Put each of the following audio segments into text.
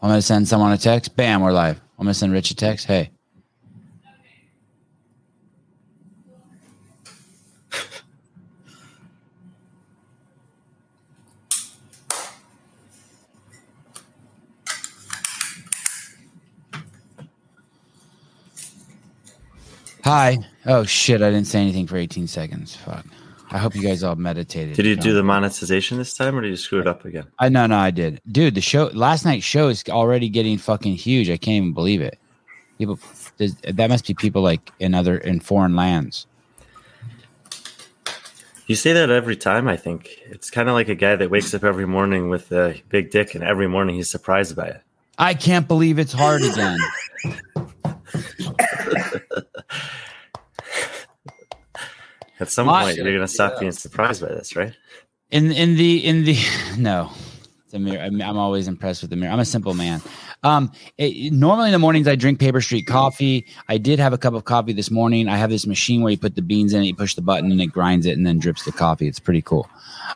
I'm gonna send someone a text. Bam, we're live. I'm gonna send Rich a text. Hey. Hi. Oh shit! I didn't say anything for 18 seconds. Fuck. I hope you guys all meditated. Did you do the monetization this time, or did you screw it up again? I no no I did, dude. The show last night's show is already getting fucking huge. I can't even believe it. People, that must be people like in other in foreign lands. You say that every time. I think it's kind of like a guy that wakes up every morning with a big dick, and every morning he's surprised by it. I can't believe it's hard again. At some My- point, you're gonna stop being surprised by this, right? in in the in the no. It's a mirror I'm, I'm always impressed with the mirror. I'm a simple man. Um it- normally in the mornings i drink paper street coffee. I did have a cup of coffee this morning. I have this machine where you put the beans in it you push the button and it grinds it and then drips the coffee. It's pretty cool.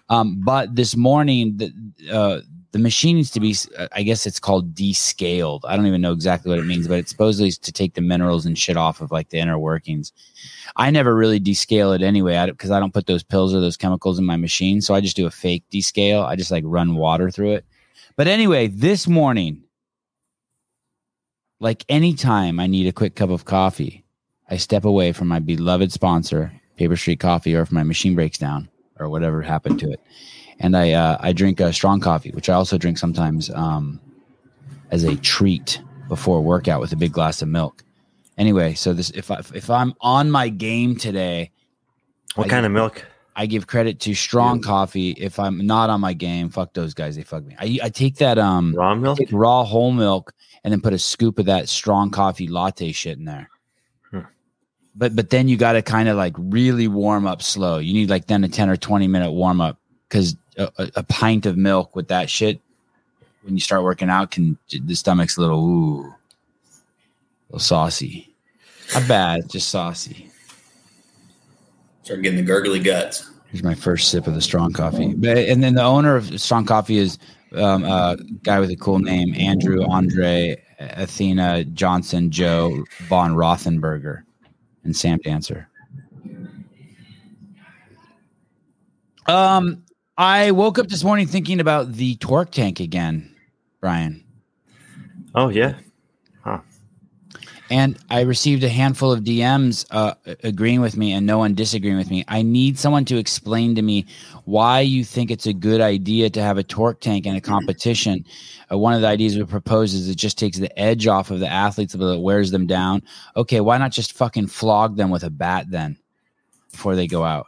Um but this morning the uh the machine needs to be uh, i guess it's called descaled i don't even know exactly what it means but it's supposedly to take the minerals and shit off of like the inner workings I never really descale it anyway because I, don't put those pills or those chemicals in my machine. So I just do a fake descale. I just like run water through it. But anyway, this morning, like anytime I need a quick cup of coffee, I step away from my beloved sponsor, Paper Street Coffee, or if my machine breaks down or whatever happened to it, and I uh, I drink a strong coffee, which I also drink sometimes um, as a treat before a workout with a big glass of milk. Anyway, so this if I if I'm on my game today, What I- kind of milk? I give credit to strong coffee. If I'm not on my game, fuck those guys. They fuck me. I, I take that um Raw milk? raw whole milk and then put a scoop of that strong coffee latte shit in there. Hmm. But but then you got to kind of like really warm up slow. You need like then a ten or twenty minute warm up because a, a, pint of milk with that shit when you start working out can the stomach's a little ooh, a little saucy. Not bad, just saucy. Start getting the gurgly guts. Here's my first sip of the strong coffee. But- And then the owner of strong coffee is um, a guy with a cool name, Andrew Andre Athena Johnson Joe von Rothenberger and Sam Dancer. Um, I woke up this morning thinking about the torque tank again, Brian. Oh yeah. Huh. And I received a handful of DMs uh, agreeing with me and no one disagreeing with me. I need someone to explain to me why you think it's a good idea to have a torque tank in a competition. Uh, one of the ideas we propose is it just takes the edge off of the athletes, but it wears them down. Okay, why not just fucking flog them with a bat then before they go out?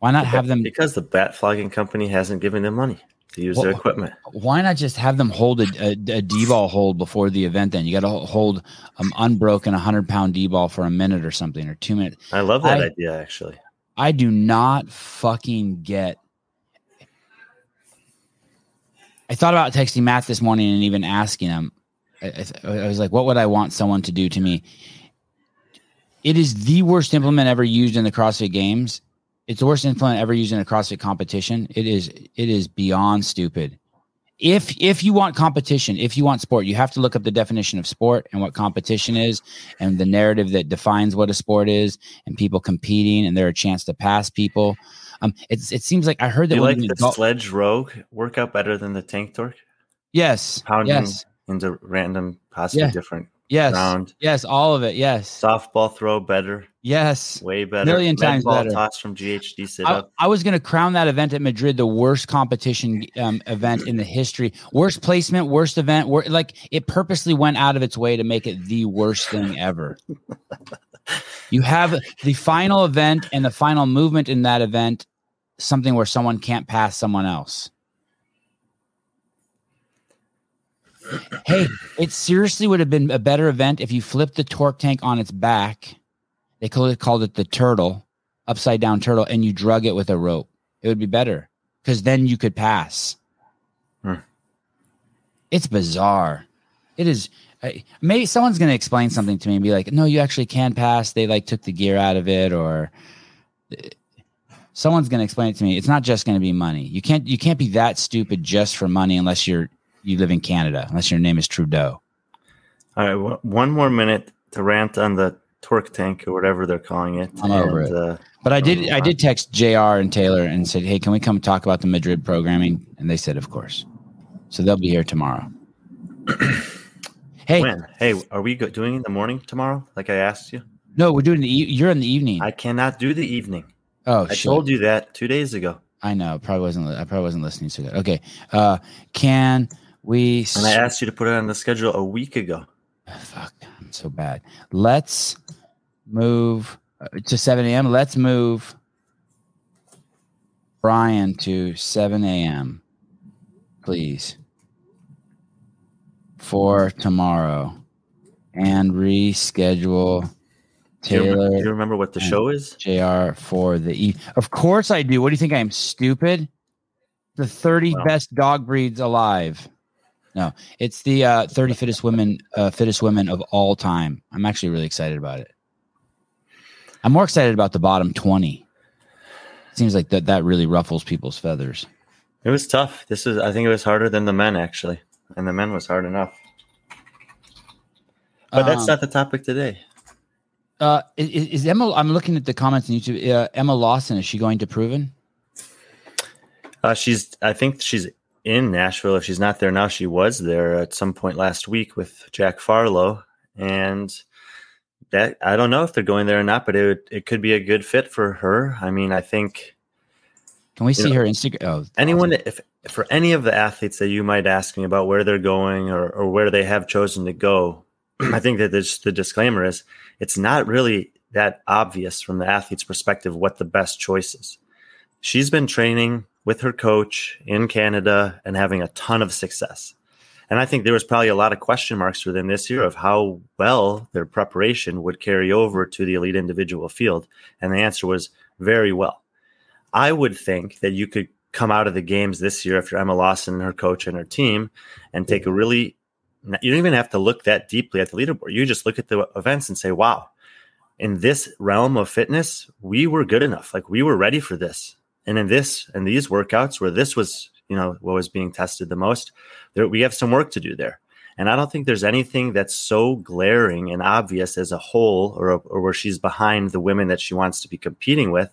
Why not have them? Because the bat flogging company hasn't given them money to use their equipment. Why not just have them hold a, a, a D ball hold before the event? Then you got to hold um, unbroken 100 pound D ball for a minute or something or two minutes. I love that I- idea actually. I do not fucking get. I thought about texting Matt this morning and even asking him. I, I, I was like, what would I want someone to do to me? It is the worst implement ever used in the CrossFit Games. It's the worst implement ever used in a CrossFit competition. It is. It is beyond stupid. If if you want competition, if you want sport, you have to look up the definition of sport and what competition is, and the narrative that defines what a sport is, and people competing, and there a chance to pass people. Um, it's it seems like I heard that you like the go- sledge rogue workout better than the tank torque? yes, Pounding yes, into random, possibly Yeah. different yes, ground. yes, all of it. Yes, Softball throw better, yes. way better. Million Med times ball better. toss from GHD sit I, up. I was going to crown that event at Madrid the worst competition um, event in the history, worst placement, worst event. Wor- like it purposely went out of its way to make it the worst thing ever. you have the final event and the final movement in that event, something where someone can't pass someone else. Hey, it seriously would have been a better event if you flipped the torque tank on its back. They called it, called it the turtle, upside down turtle, and you drug it with a rope. It would be better because then you could pass. Hmm. It's bizarre. It is. I- Maybe someone's going to explain something to me and be like, "No, you actually can pass." They like took the gear out of it, or someone's going to explain it to me. It's not just going to be money. You can't. You can't be that stupid just for money unless you're you live in Canada, unless your name is Trudeau. All right, w- one more minute to rant on the torque tank or whatever they're calling it. I'm over it. Uh, But I did I did text JR and Taylor and said, "Hey, can we come talk about the Madrid programming?" And they said, "Of course." So they'll be here tomorrow. hey, when? Hey, are we go- doing in the morning tomorrow? Like I asked you. no, we're doing the e- you're in the evening. I cannot do the evening. oh, I shit. told you that two days ago, I know. Probably wasn't. I probably wasn't listening to that. Okay. Uh, can we? and I asked you to put it on the schedule a week ago. Fuck, I'm so bad. Let's move uh, to 7 a.m. Let's move Brian to 7 a.m. Please. For tomorrow. And reschedule Do you, remember, do you remember what the show is? JR for the E. Of course I do. What do you think? I am stupid? The 30 Well. best dog breeds alive. No, it's the uh, 30 fittest women, uh, fittest women of all time. I'm actually really excited about it. I'm more excited about the bottom 20. Seems like that that really ruffles people's feathers. It was tough. This is, I think, it was harder than the men actually, and the men was hard enough. But that's Um, not the topic today. Uh, is, is Emma? I'm looking at the comments on YouTube. Uh, Emma Lawson is she going to Proven? Uh, she's, I think she's in Nashville. If she's not there now, she was there at some point last week with Jack Farlow, and that I don't know if they're going there or not, but it would, it could be a good fit for her. I mean, I think Can we see know, her Instagram? Oh, anyone that, if for any of the athletes that you might ask me about where they're going or, or where they have chosen to go, I think that this, the disclaimer is it's not really that obvious from the athlete's perspective what the best choice is. She's been training with her coach in Canada and having a ton of success. And I think there was probably a lot of question marks them this year of how well their preparation would carry over to the elite individual field. And the answer was very well. I would think that you could come out of the games this year you're Emma Lawson and her coach and her team and take a really you don't even have to look that deeply at the leaderboard. You just look at the events and say, wow, in this realm of fitness, we were good enough. Like we were ready for this. And in this and these workouts where this was, you know, what was being tested the most, there, we have some work to do there. And I don't think there's anything that's so glaring and obvious as a whole or, or where she's behind the women that she wants to be competing with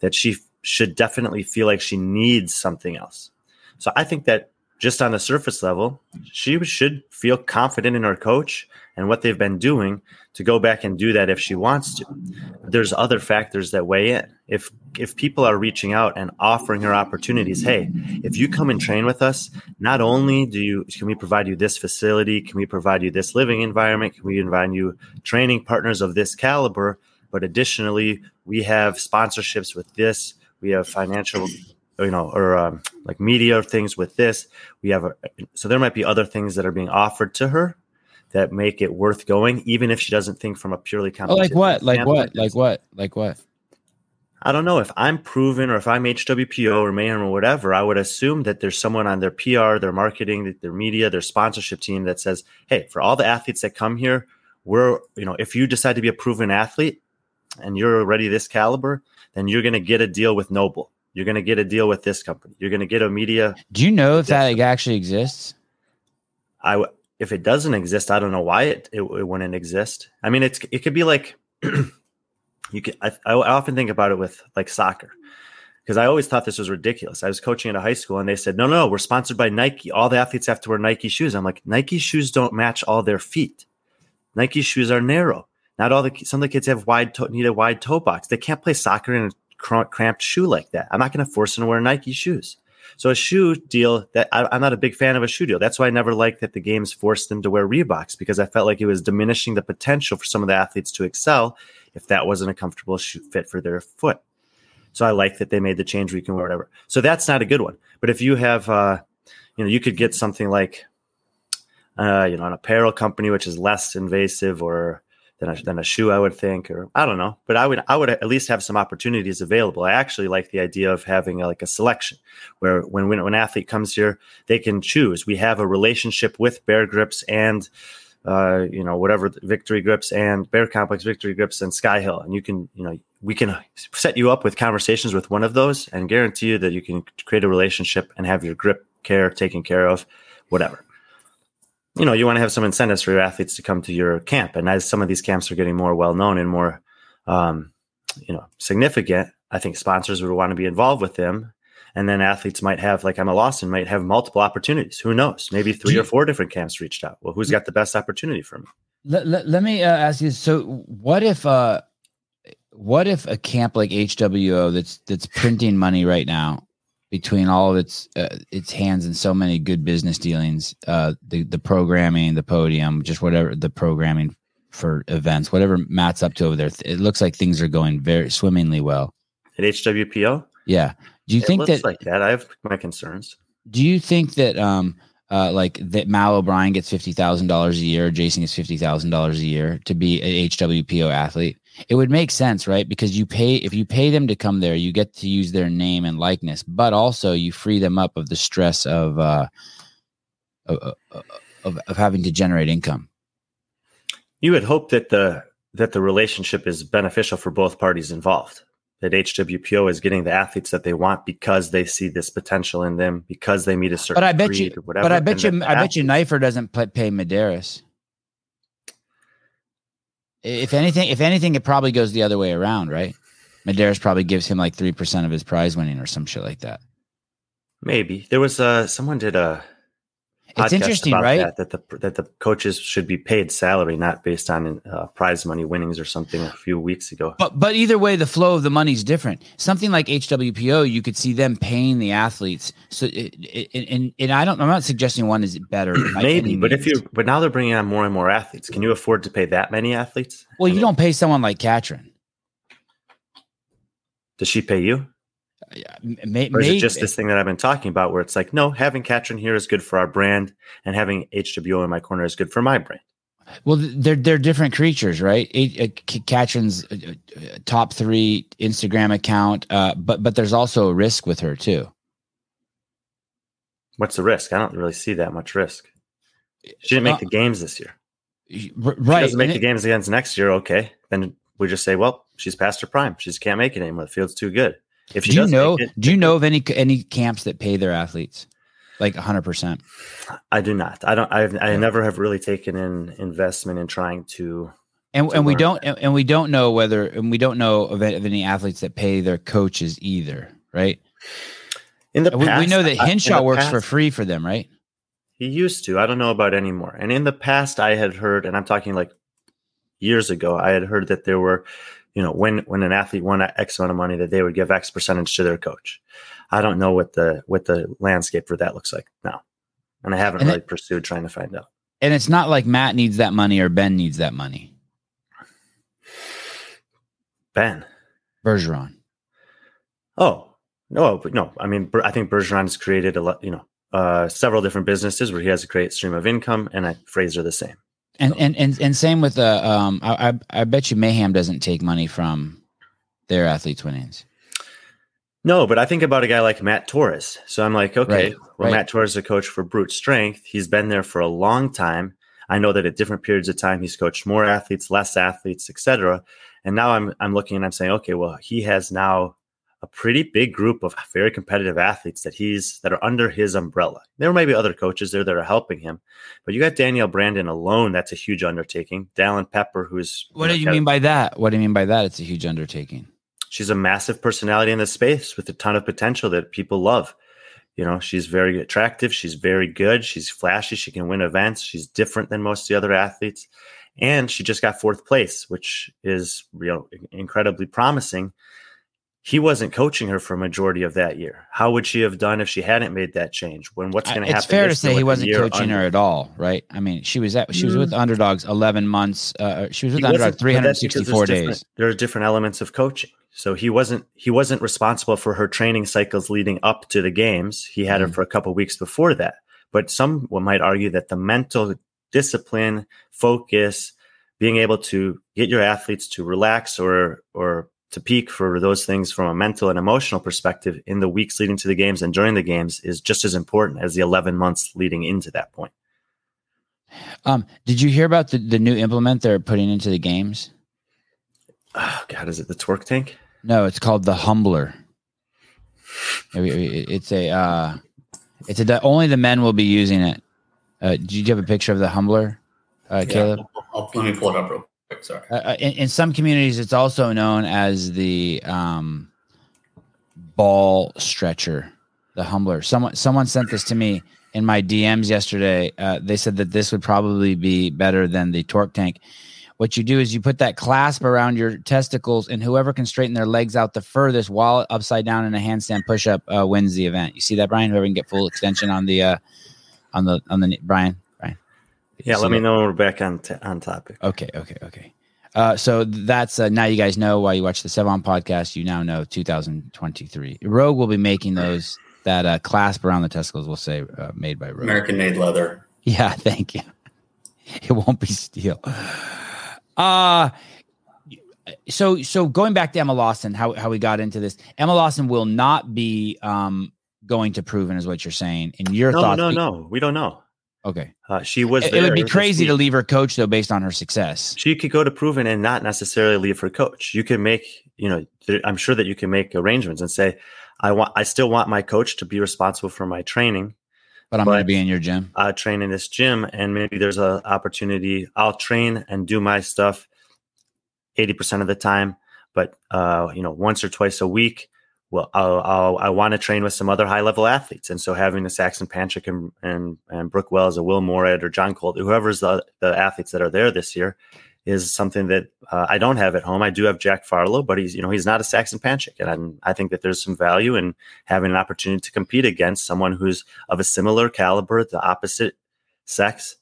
that she should definitely feel like she needs something else. So I think that just on the surface level, she should feel confident in her coach and what they've been doing to go back and do that if she wants to. There's other factors that weigh in. If if people are reaching out and offering her opportunities, hey, if you come and train with us, not only do you can we provide you this facility, can we provide you this living environment, can we provide you training partners of this caliber, but additionally, we have sponsorships with this, we have financial you know, or um, like media things with this. We have a, so there might be other things that are being offered to her that make it worth going, even if she doesn't think from a purely Oh, like what? Like what? Like what? Like what? I don't know if I'm proven or if I'm HWPO or Mayhem or whatever. I would assume that there's someone on their PR, their marketing, their media, their sponsorship team that says, "Hey, for all the athletes that come here, we're you know, if you decide to be a proven athlete and you're already this caliber, then you're going to get a deal with NOBULL." You're going to get a deal with this company. You're going to get a media. Do you know if that actually exists? I w- if it doesn't exist, I don't know why it, it, it wouldn't exist. I mean, it's it could be like you could. I, I often think about it with like soccer because I always thought this was ridiculous. I was coaching at a high school and they said, "No, no, we're sponsored by Nike. All the athletes have to wear Nike shoes." I'm like, Nike shoes don't match all their feet. Nike shoes are narrow. Not all the some of the kids have wide toe, need a wide toe box. They can't play soccer in a cramped shoe like that. I'm not going to force them to wear Nike shoes. So a shoe deal that I, am not a big fan of a shoe deal. That's why I never liked that the games forced them to wear Reeboks because I felt like it was diminishing the potential for some of the athletes to excel if that wasn't a comfortable shoe fit for their foot. So I like that they made the change where you can wear whatever. So that's not a good one. But if you have, uh, you know, you could get something like, uh, you know, an apparel company which is less invasive or than a, than a shoe, I would think, or I don't know, but I would I would at least have some opportunities available. I actually like the idea of having a, like a selection where when, when an athlete comes here, they can choose. We have a relationship with Bear Grips and uh, you know whatever Victory Grips and Bear Complex Victory Grips and Sky Hill, and you can you know we can set you up with conversations with one of those and guarantee you that you can create a relationship and have your grip care taken care of, whatever. You know, you want to have some incentives for your athletes to come to your camp. And as some of these camps are getting more well known and more, um, you know, significant, I think sponsors would want to be involved with them. And then athletes might have, like Emma Lawson, might have multiple opportunities. Who knows? Maybe three you, or four different camps reached out. Well, who's got the best opportunity for me? Let, let, let me uh, ask you. So, what if, uh, what if a camp like HWO that's that's printing money right now between all of its uh, its hands in so many good business dealings, uh, the the programming, the podium, just whatever the programming for events, whatever Matt's up to over there, it looks like things are going very swimmingly well at HWPO. Yeah, do you it think that like that? I have my concerns. Do you think that um uh like that Mal O'Brien gets fifty thousand dollars a year, Jason gets fifty thousand dollars a year to be an HWPO athlete? It would make sense, right? Because you pay if you pay them to come there, you get to use their name and likeness, but also you free them up of the stress of uh, of, of, of having to generate income. You would hope that the that the relationship is beneficial for both parties involved. That HWPO is getting the athletes that they want because they see this potential in them, because they meet a certain. But I bet you. But I bet you. I bet you. Neifer doesn't pay Medeiros. If anything, if anything, it probably goes the other way around, right? Medeiros probably gives him like three percent of his prize winning or some shit like that. Maybe there was uh someone did a. It's interesting, right? That, that, the that the coaches should be paid salary, not based on uh, prize money winnings or something. A few weeks ago, but but either way, the flow of the money is different. Something like HWPO, you could see them paying the athletes. So, it, it, and and I don't, I'm not suggesting one is better. Maybe, but if you, but now they're bringing on more and more athletes. Can you afford to pay that many athletes? Well, you don't pay someone like Katrin. Does she pay you? May, or is it just this thing that I've been talking about where it's like, no, having Katrin here is good for our brand, and having HWO in my corner is good for my brand. Well, they're they're different creatures, right? Uh, Katrin's uh, uh, top three Instagram account, uh, but but there's also a risk with her too. What's the risk? I don't really see that much risk. She didn't make uh, the games this year. Right. She doesn't make and the it, games against next year. Okay, then we just say, well, she's past her prime. She just can't make it anymore. The field's too good. If do you know, it, do you know of any any camps that pay their athletes like hundred percent? I do not. I don't. I've, I never have really taken in investment in trying to. And, to and we don't and, and we don't know whether and we don't know of, of any athletes that pay their coaches either, right? In the past, we, know that Henshaw works past, for free for them, right? He used to. I don't know about anymore. And in the past, I had heard, and I'm talking like years ago, I had heard that there were you know, when when an athlete won X amount of money, that they would give X percentage to their coach. I don't know what the what the landscape for that looks like now, and I haven't and really it, pursued trying to find out. And it's not like Matt needs that money or Ben needs that money. Ben Bergeron. Oh no, no. I mean, I think Bergeron has created a lot. You know, uh, several different businesses where he has a great stream of income, and I, Fraser the same. And and and and same with the uh, um I, I I bet you Mayhem doesn't take money from their athletes' winnings. No, but I think about a guy like Matt Torres. So I'm like, okay, right, well, right. Matt Torres is a coach for Brute Strength. He's been there for a long time. I know that at different periods of time he's coached more athletes, less athletes, etc. And now I'm I'm looking and I'm saying, okay, well, he has now a pretty big group of very competitive athletes that he's that are under his umbrella. There may be other coaches there that are helping him, but you got Danielle Brandon alone. That's a huge undertaking. Dallin Pepper, who's what do you mean by that? What do you mean by that? It's a huge undertaking. She's a massive personality in the space with a ton of potential that people love. You know, she's very attractive. She's very good. She's flashy. She can win events. She's different than most of the other athletes. And she just got fourth place, which is you know incredibly promising he wasn't coaching her for a majority of that year. How would she have done if she hadn't made that change? When what's going to happen? It's fair to say he wasn't coaching under. her at all, right? I mean, she was at she was with underdogs eleven months. Uh, she was with the underdogs three hundred sixty four days. There are different elements of coaching. So he wasn't he wasn't responsible for her training cycles leading up to the games. He had mm. her for a couple weeks before that. But some might argue that the mental discipline, focus, being able to get your athletes to relax or or to peak for those things from a mental and emotional perspective in the weeks leading to the games and during the games is just as important as the 11 months leading into that point. Um, did you hear about the, the new implement they're putting into the games? Oh, God, is it the Twerk Tank? No, it's called the Humbler. It's a, uh, it's a, only the men will be using it. Uh, did you have a picture of the humbler, uh, Caleb? I'll, I'll- let me pull it up real quick. Sorry. Uh, uh, in, in some communities, it's also known as the um, ball stretcher, the humbler. Someone someone sent this to me in my DMs yesterday. Uh, they said that this would probably be better than the torque tank. What you do is you put that clasp around your testicles, and whoever can straighten their legs out the furthest while upside down in a handstand push up uh, wins the event. You see that, Brian? Whoever can get full extension on the uh, on the on the Brian. Brian. You Yeah, see let me know when we're back on t- on topic. Okay, okay, okay. Uh, so that's uh, now you guys know why you watch the Sevan podcast. You now know 2023. Rogue will be making those that uh, clasp around the testicles. We'll say uh, made by Rogue. American made leather. Yeah, thank you. It won't be steel. Uh so so going back to Emma Lawson, how how we got into this. Emma Lawson will not be um going to proven is what you're saying. In your No, thoughts, no, no. We don't know. Okay. Uh, she was. It, it would be crazy to leave her coach though based on her success. She could go to proven and not necessarily leave her coach. You can make, you know, there, I'm sure that you can make arrangements and say, I want, I still want my coach to be responsible for my training, But I'm going to be in your gym. I train in this gym, and maybe there's an opportunity. I'll train and do my stuff 80% of the time, but uh, you know, once or twice a week. Well, I'll, I'll, I want to train with some other high level athletes, and so having a Saxon Panchik and and, and Brooke Wells, a Will Morad, or John Colt, whoever's the the athletes that are there this year, is something that uh, I don't have at home. I do have Jack Farlow, but he's you know he's not a Saxon Panchik, and I'm, I think that there's some value in having an opportunity to compete against someone who's of a similar caliber, the opposite sex,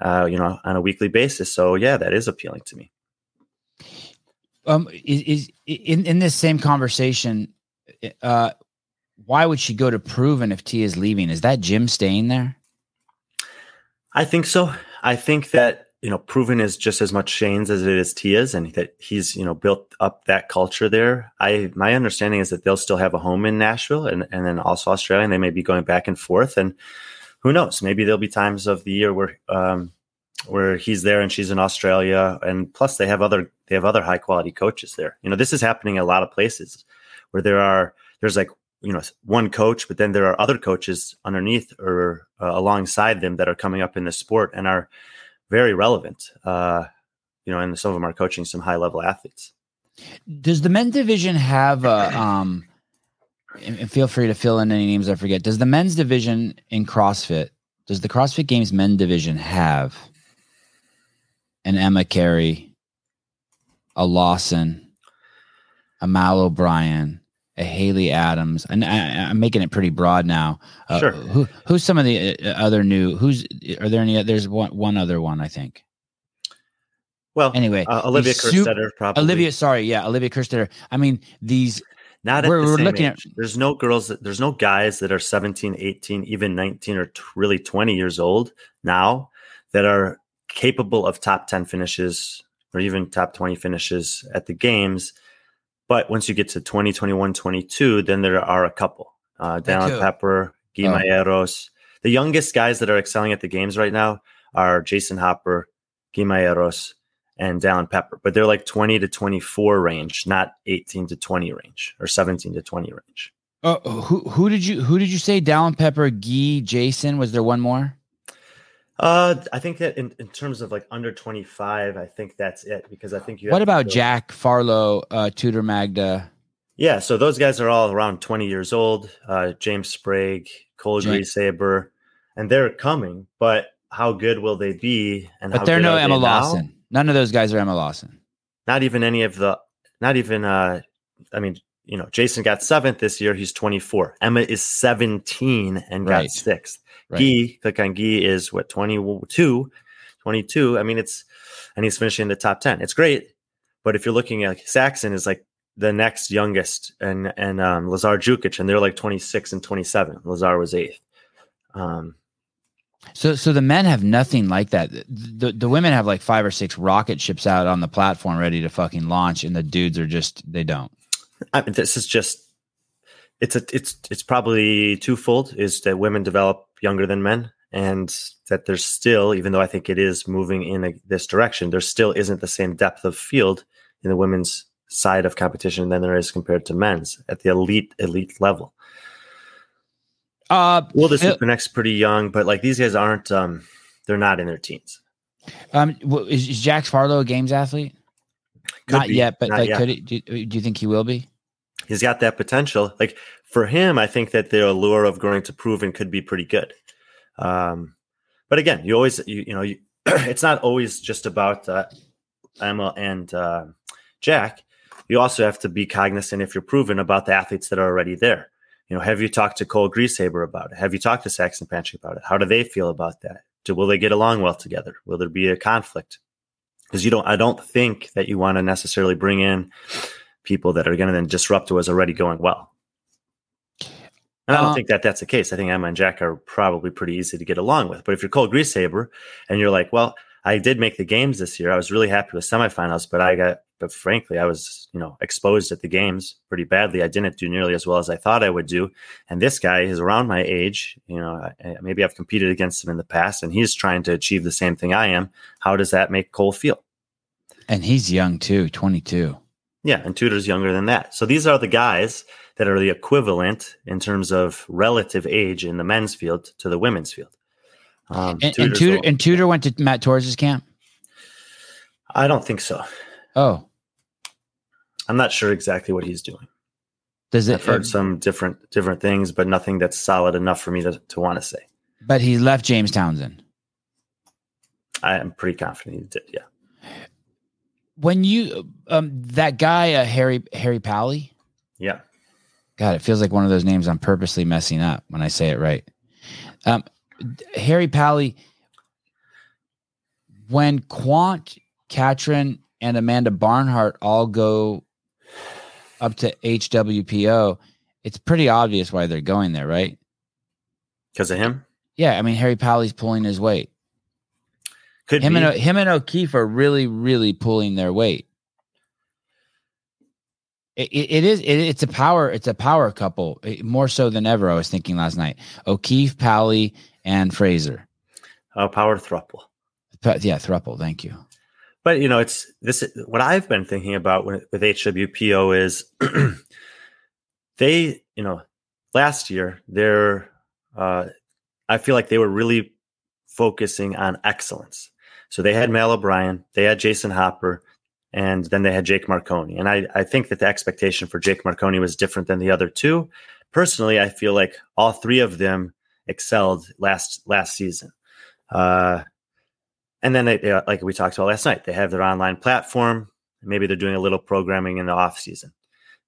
uh, you know, on a weekly basis. So yeah, that is appealing to me. Um, is, is in in this same conversation, uh, why would she go to Proven if T is leaving? Is that gym staying there? I think so. I think that you know, proven is just as much Shane's as it is Tia's, and that he's you know built up that culture there. I my understanding is that they'll still have a home in Nashville and and then also Australia, and they may be going back and forth. And who knows? Maybe there'll be times of the year where um, where he's there and she's in Australia, and plus they have other they have other high quality coaches there. You know, this is happening a lot of places where there are there's like you know one coach, but then there are other coaches underneath or uh, alongside them that are coming up in the sport and are very relevant. Uh, you know, and some of them are coaching some high level athletes. Does the men's division have a um? And and feel free to fill in any names I forget. Does the men's division in CrossFit? Does the CrossFit Games men division have an Emma Cary, a Lawson, a Mal O'Brien, a Haley Adams? And I, I'm making it pretty broad now. Uh, Sure. Who, who's some of the uh, other new? Who's are there any? There's one one other one I think. Well, Anyway, uh, Olivia Kerstetter probably. Olivia, sorry, yeah, Olivia Kerstetter. I mean, these not at we're- the we're looking age. There's no girls. That, there's no guys that are 17, 18, even 19 or t- really 20 years old now that are capable of top 10 finishes or even top 20 finishes at the games. But once you get to 20, 21, 22, then there are a couple. Uh, That Pepper, Guy Oh. The youngest guys that are excelling at the games right now are Jason Hopper, Guy Malheiros, and Dallin Pepper, but they're like 20 to 24 range, not 18 to 20 range or 17 to 20 range. uh, who who did you who did you say? Dallin Pepper, Gee, Jason. Was there one more? Uh, I think that in, in terms of like under 25, I think that's it because I think you. have What about Jack Farlow, uh, Tudor Magda? Yeah, so those guys are all around 20 years old. Uh, James Sprague, Cole Saber, and they're coming, but how good will they be? And But how they're no are they Emma now? Lawson. None of those guys are Emma Lawson. Not even any of the, not even, uh, I mean, you know, Jason got seventh this year. He's 24. Emma is 17 and got Right. sixth. Right. Guy, click on Guy, is what, 22? 22. I mean, it's, and he's finishing the top 10. It's great. But if you're looking at Saxon is like the next youngest and, and, um, Lazar Jukic, and they're like 26 and 27. Lazar was eighth. Um, So so the men have nothing like that. The the women have like five or six rocket ships out on the platform ready to fucking launch, and the dudes are just they don't. I mean, this is just it's a it's it's probably twofold is that women develop younger than men and that there's still even though i think it is moving in a, this direction there still isn't the same depth of field in the women's side of competition than there is compared to men's at the elite elite level Uh, Will the Phil- Super pretty young, but like these guys aren't. um They're not in their teens. um, is, is Jax Farlow a games athlete? Could not be, yet, but not like, yet. could it? Do, do you think he will be? he's got that potential. Like for him, I think that the allure of growing to proven could be pretty good. Um, but again, you always, you, you know, you, it's not always just about uh, Emma and uh, Jack. You also have to be cognizant if you're proven about the athletes that are already there. You know, have you talked to Cole Greashaber about it? Have you talked to Saxon Panchik about it? How do they feel about that? Do, will they get along well together? Will there be a conflict? Because you don't, I don't think that you want to necessarily bring in people that are going to then disrupt what was already going well. And I don't Uh, think that that's the case. I think Emma and Jack are probably pretty easy to get along with. But if you're Cole Greashaber and you're like, well, I did make the games this year. I was really happy with semifinals, but I got, but frankly, I was, you know, exposed at the games pretty badly. I didn't do nearly as well as I thought I would do. And this guy is around my age. You know, I, maybe I've competed against him in the past, and he's trying to achieve the same thing I am. How does that make Cole feel? And he's young too, twenty two. Yeah, and Tudor's younger than that. So these are the guys that are the equivalent in terms of relative age in the men's field to the women's field. Um, And, and Tudor and Tudor went to Matt Torres's camp. I don't think so. Oh, I'm not sure exactly what he's doing. does it? I've heard some different different things, but nothing that's solid enough for me to, to want to say. but he left James Townsend. I am pretty confident he did. Yeah. When you um that guy uh, Harry Harry Pally. Yeah. God, it feels like one of those names I'm purposely messing up when I say it right. Um, Harry Pally. When Quant, Katrin, and Amanda Barnhart all go up to HWPO, it's pretty obvious why they're going there, right? Because of him? Yeah, I mean Harry Pally's pulling his weight. Could Him be. and him and O'Keefe are really, really pulling their weight. It, it, it is. It, it's a power. It's a power couple eh, more so than ever. I was thinking last night. O'Keefe, Pally, and Fraser. oh, power thruple. Yeah, thruple. Thank you. But you know, it's this. What I've been thinking about when, with HWPO is they, you know, last year they're. Uh, I feel like they were really focusing on excellence. So they had Mel O'Brien, they had Jason Hopper, and then they had Jake Marconi. And I, I think that the expectation for Jake Marconi was different than the other two. Personally, I feel like all three of them excelled last last season. Uh, and then they, they, like we talked about last night, they have their online platform. Maybe they're doing a little programming in the off season.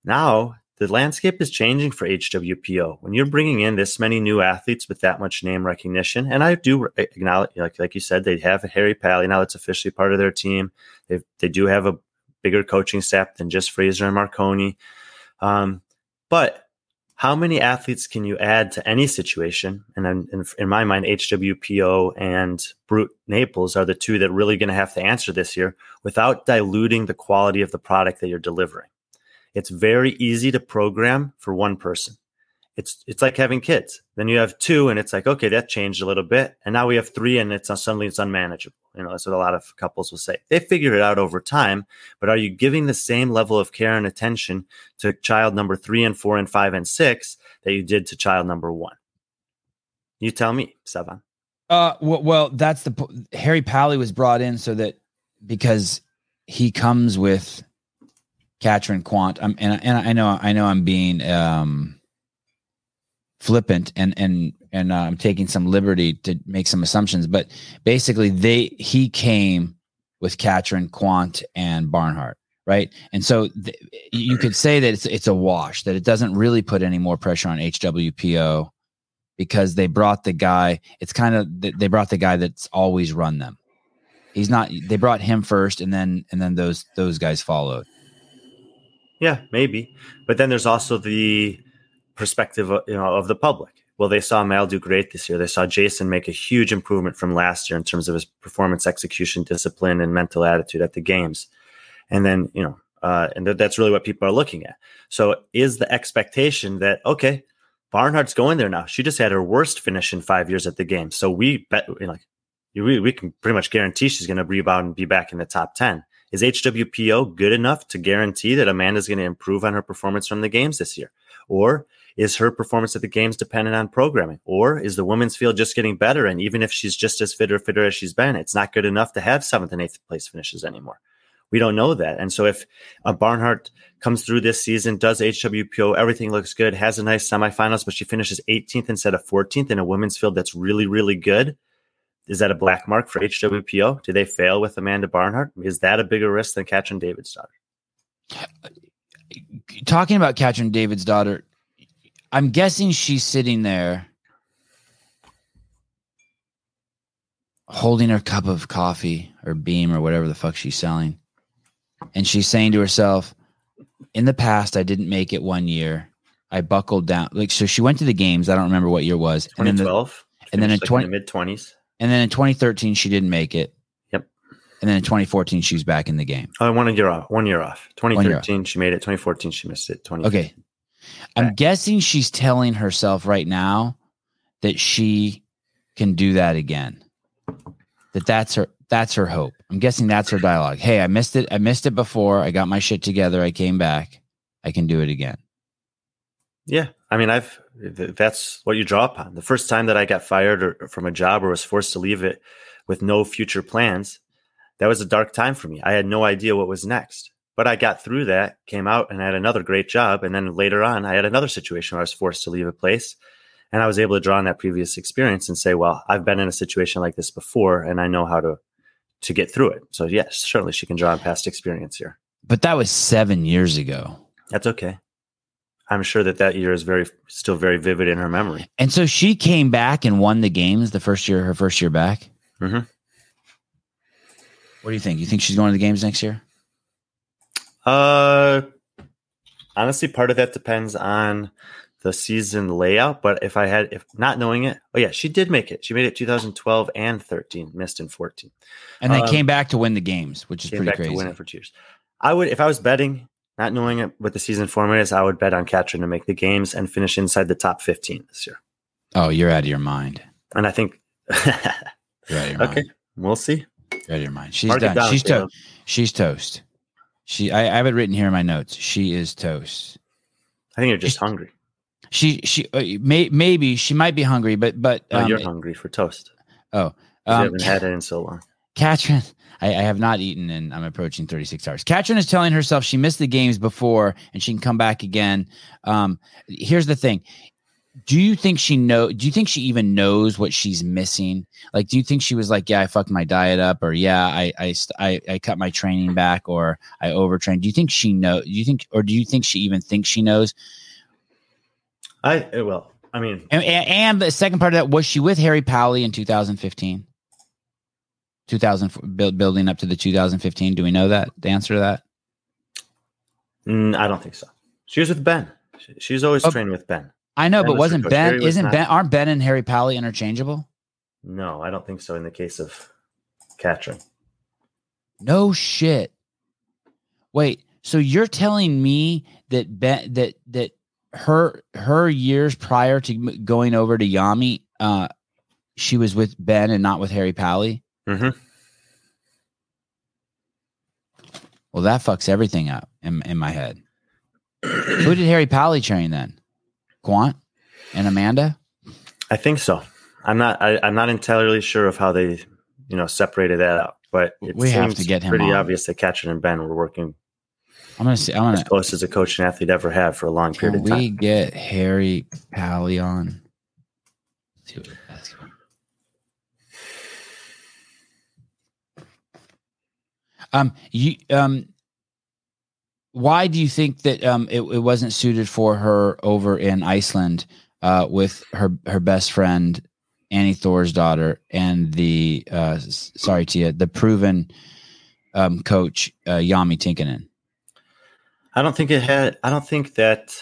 Now the landscape is changing for HWPO. When you're bringing in this many new athletes with that much name recognition, and I do acknowledge, like like you said, they have Harry Pally now. that's officially part of their team. They they do have a bigger coaching staff than just Fraser and Marconi. Um, but how many athletes can you add to any situation? And in, in my mind, HWPO and Brute Naples are the two that really going to have to answer this year without diluting the quality of the product that you're delivering. It's very easy to program for one person. It's it's like having kids. Then you have two, and it's like okay, that changed a little bit, and now we have three, and it's suddenly it's unmanageable. You know, that's what a lot of couples will say. They figure it out over time, but are you giving the same level of care and attention to child number three and four and five and six that you did to child number one? You tell me, Sevan. Uh, well, well, that's the Harry Pally was brought in so that because he comes with Katrin Quant. I'm and and I know I know I'm being um flippant and and and uh, I'm taking some liberty to make some assumptions, but basically they he came with Katrin Quant and Barnhart, right? And so th- you could say that it's it's a wash that it doesn't really put any more pressure on HWPO because they brought the guy. It's kind of they brought the guy that's always run them. He's not. They brought him first, and then and then those those guys followed. Yeah, maybe. But then there's also the perspective, of, you know, of the public. Well, they saw Mal do great this year. They saw Jason make a huge improvement from last year in terms of his performance, execution, discipline, and mental attitude at the games. And then, you know, uh, and th- that's really what people are looking at. So, is the expectation that okay, Barnhart's going there now? She just had her worst finish in five years at the game. So we bet, you know, like, we we can pretty much guarantee she's going to rebound and be back in the top ten. Is HWPO good enough to guarantee that Amanda's going to improve on her performance from the games this year? Or is her performance at the games dependent on programming? Or is the women's field just getting better? And even if she's just as fit or fitter as she's been, it's not good enough to have seventh and eighth place finishes anymore. We don't know that. And so if a Barnhart comes through this season, does HWPO, everything looks good, has a nice semifinals, but she finishes 18th instead of 14th in a women's field that's really, really good. Is that a black mark for HWPO? Do they fail with Amanda Barnhart? Is that a bigger risk than Katrin daughter? Talking about Katrin daughter, I'm guessing she's sitting there holding her cup of coffee or beam or whatever the fuck she's selling. And she's saying to herself, in the past, I didn't make it one year. I buckled down. Like, so she went to the games. I don't remember what year it was. 2012. And then, the, and then in like 20, in mid 20s. And then in 2013, she didn't make it. Yep. And then in 2014, she was back in the game. Oh, one year off. One year off. year 2013, she made it. 2014, she missed it. 20. Okay. I'm Right. guessing she's telling herself right now that she can do that again. That that's her that's her hope. I'm guessing that's her dialogue. Hey, I missed it. I missed it before. I got my shit together. I came back. I can do it again. Yeah. I mean, I've, that's what you draw upon. The first time that I got fired or from a job or was forced to leave it with no future plans, that was a dark time for me. I had no idea what was next. But I got through that, came out and had another great job. And then later on, I had another situation where I was forced to leave a place. And I was able to draw on that previous experience and say, well, I've been in a situation like this before and I know how to to get through it. So yes, certainly she can draw on past experience here. But that was seven years ago. That's okay. I'm sure that that year is very still very vivid in her memory. And so she came back and won the games the first year, her first year back. Mhm. What do you think? You think she's going to the games next year? Uh, honestly, part of that depends on the season layout. But if I had, if not knowing it, oh yeah, she did make it. She made it 2012 and 13, missed in 14. And then Um, came back to win the games, which is Came pretty back crazy. to win it for two years. I would, if I was betting, not knowing it, what the season format is, I would bet on Katrin to make the games and finish inside the top 15 this year. Oh, you're out of your mind. And I think, You're out of your okay, mind. we'll see. You're out of your mind. She's Mark done. down, She's toast. She's toast. She. I, I have it written here in my notes. She is toast. I think you're just hungry. She. She. Uh, may, maybe she might be hungry, but but um, you're hungry for toast. oh, 'cause you um, haven't had it in so long. Katrin, I, I have not eaten and I'm approaching 36 hours. Katrin is telling herself she missed the games before and she can come back again. Um, here's the thing. Do you think she know? Do you think she even knows what she's missing? Like, do you think she was like, "Yeah, I fucked my diet up," or "Yeah, I I st- I, I cut my training back," or "I overtrained"? Do you think she know? Do you think, or do you think she even thinks she knows? I, well, I mean, And, and, and the second part of that was she with Harry Powley in 2015? 2000 build, building up to the 2015. Do we know that the answer to that? mm, I don't think so. She was with Ben. She- She's always Oh. training with Ben. I know, Ben but was wasn't. Ben? Harry Isn't. Ben? Aren't Ben and Harry Powley interchangeable? No, I don't think so in the case of Katrin. No shit. Wait, so you're telling me that Ben that that her her years prior to going over to Jami, uh, she was with Ben and not with Harry Powley? Mhm. Well, that fucks everything up in in my head. Who did Harry Powley train then? Quant and Amanda? I think so. I'm not. I, I'm not entirely sure of how they, you know, separated that out. But it We have seems to get him pretty on. obvious that Katrin and Ben were working I'm gonna see. I'm as gonna. close as a coach and athlete ever have for a long period of time. we get Harry Pally on? Let's see what the basketball- Um, you um, why do you think that um it, it wasn't suited for her over in Iceland uh with her her best friend Annie Thorisdottir and the uh sorry Tia the proven um coach uh Jami Tikkanen. I don't think it had. I don't think that.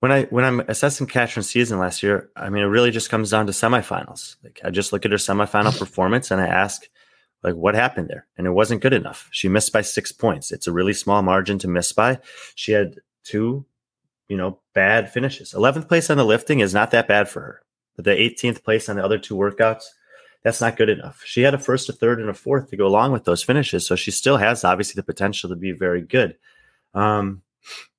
When I when I'm assessing Katrin's season last year, I mean, it really just comes down to semifinals. Like I just look at her semifinal performance and I ask, like, what happened there? And it wasn't good enough. She missed by six points. It's a really small margin to miss by. She had two, you know, bad finishes. Eleventh place on the lifting is not that bad for her. But the 18th place on the other two workouts, that's not good enough. She had a first, a third, and a fourth to go along with those finishes. So she still has obviously the potential to be very good. Um,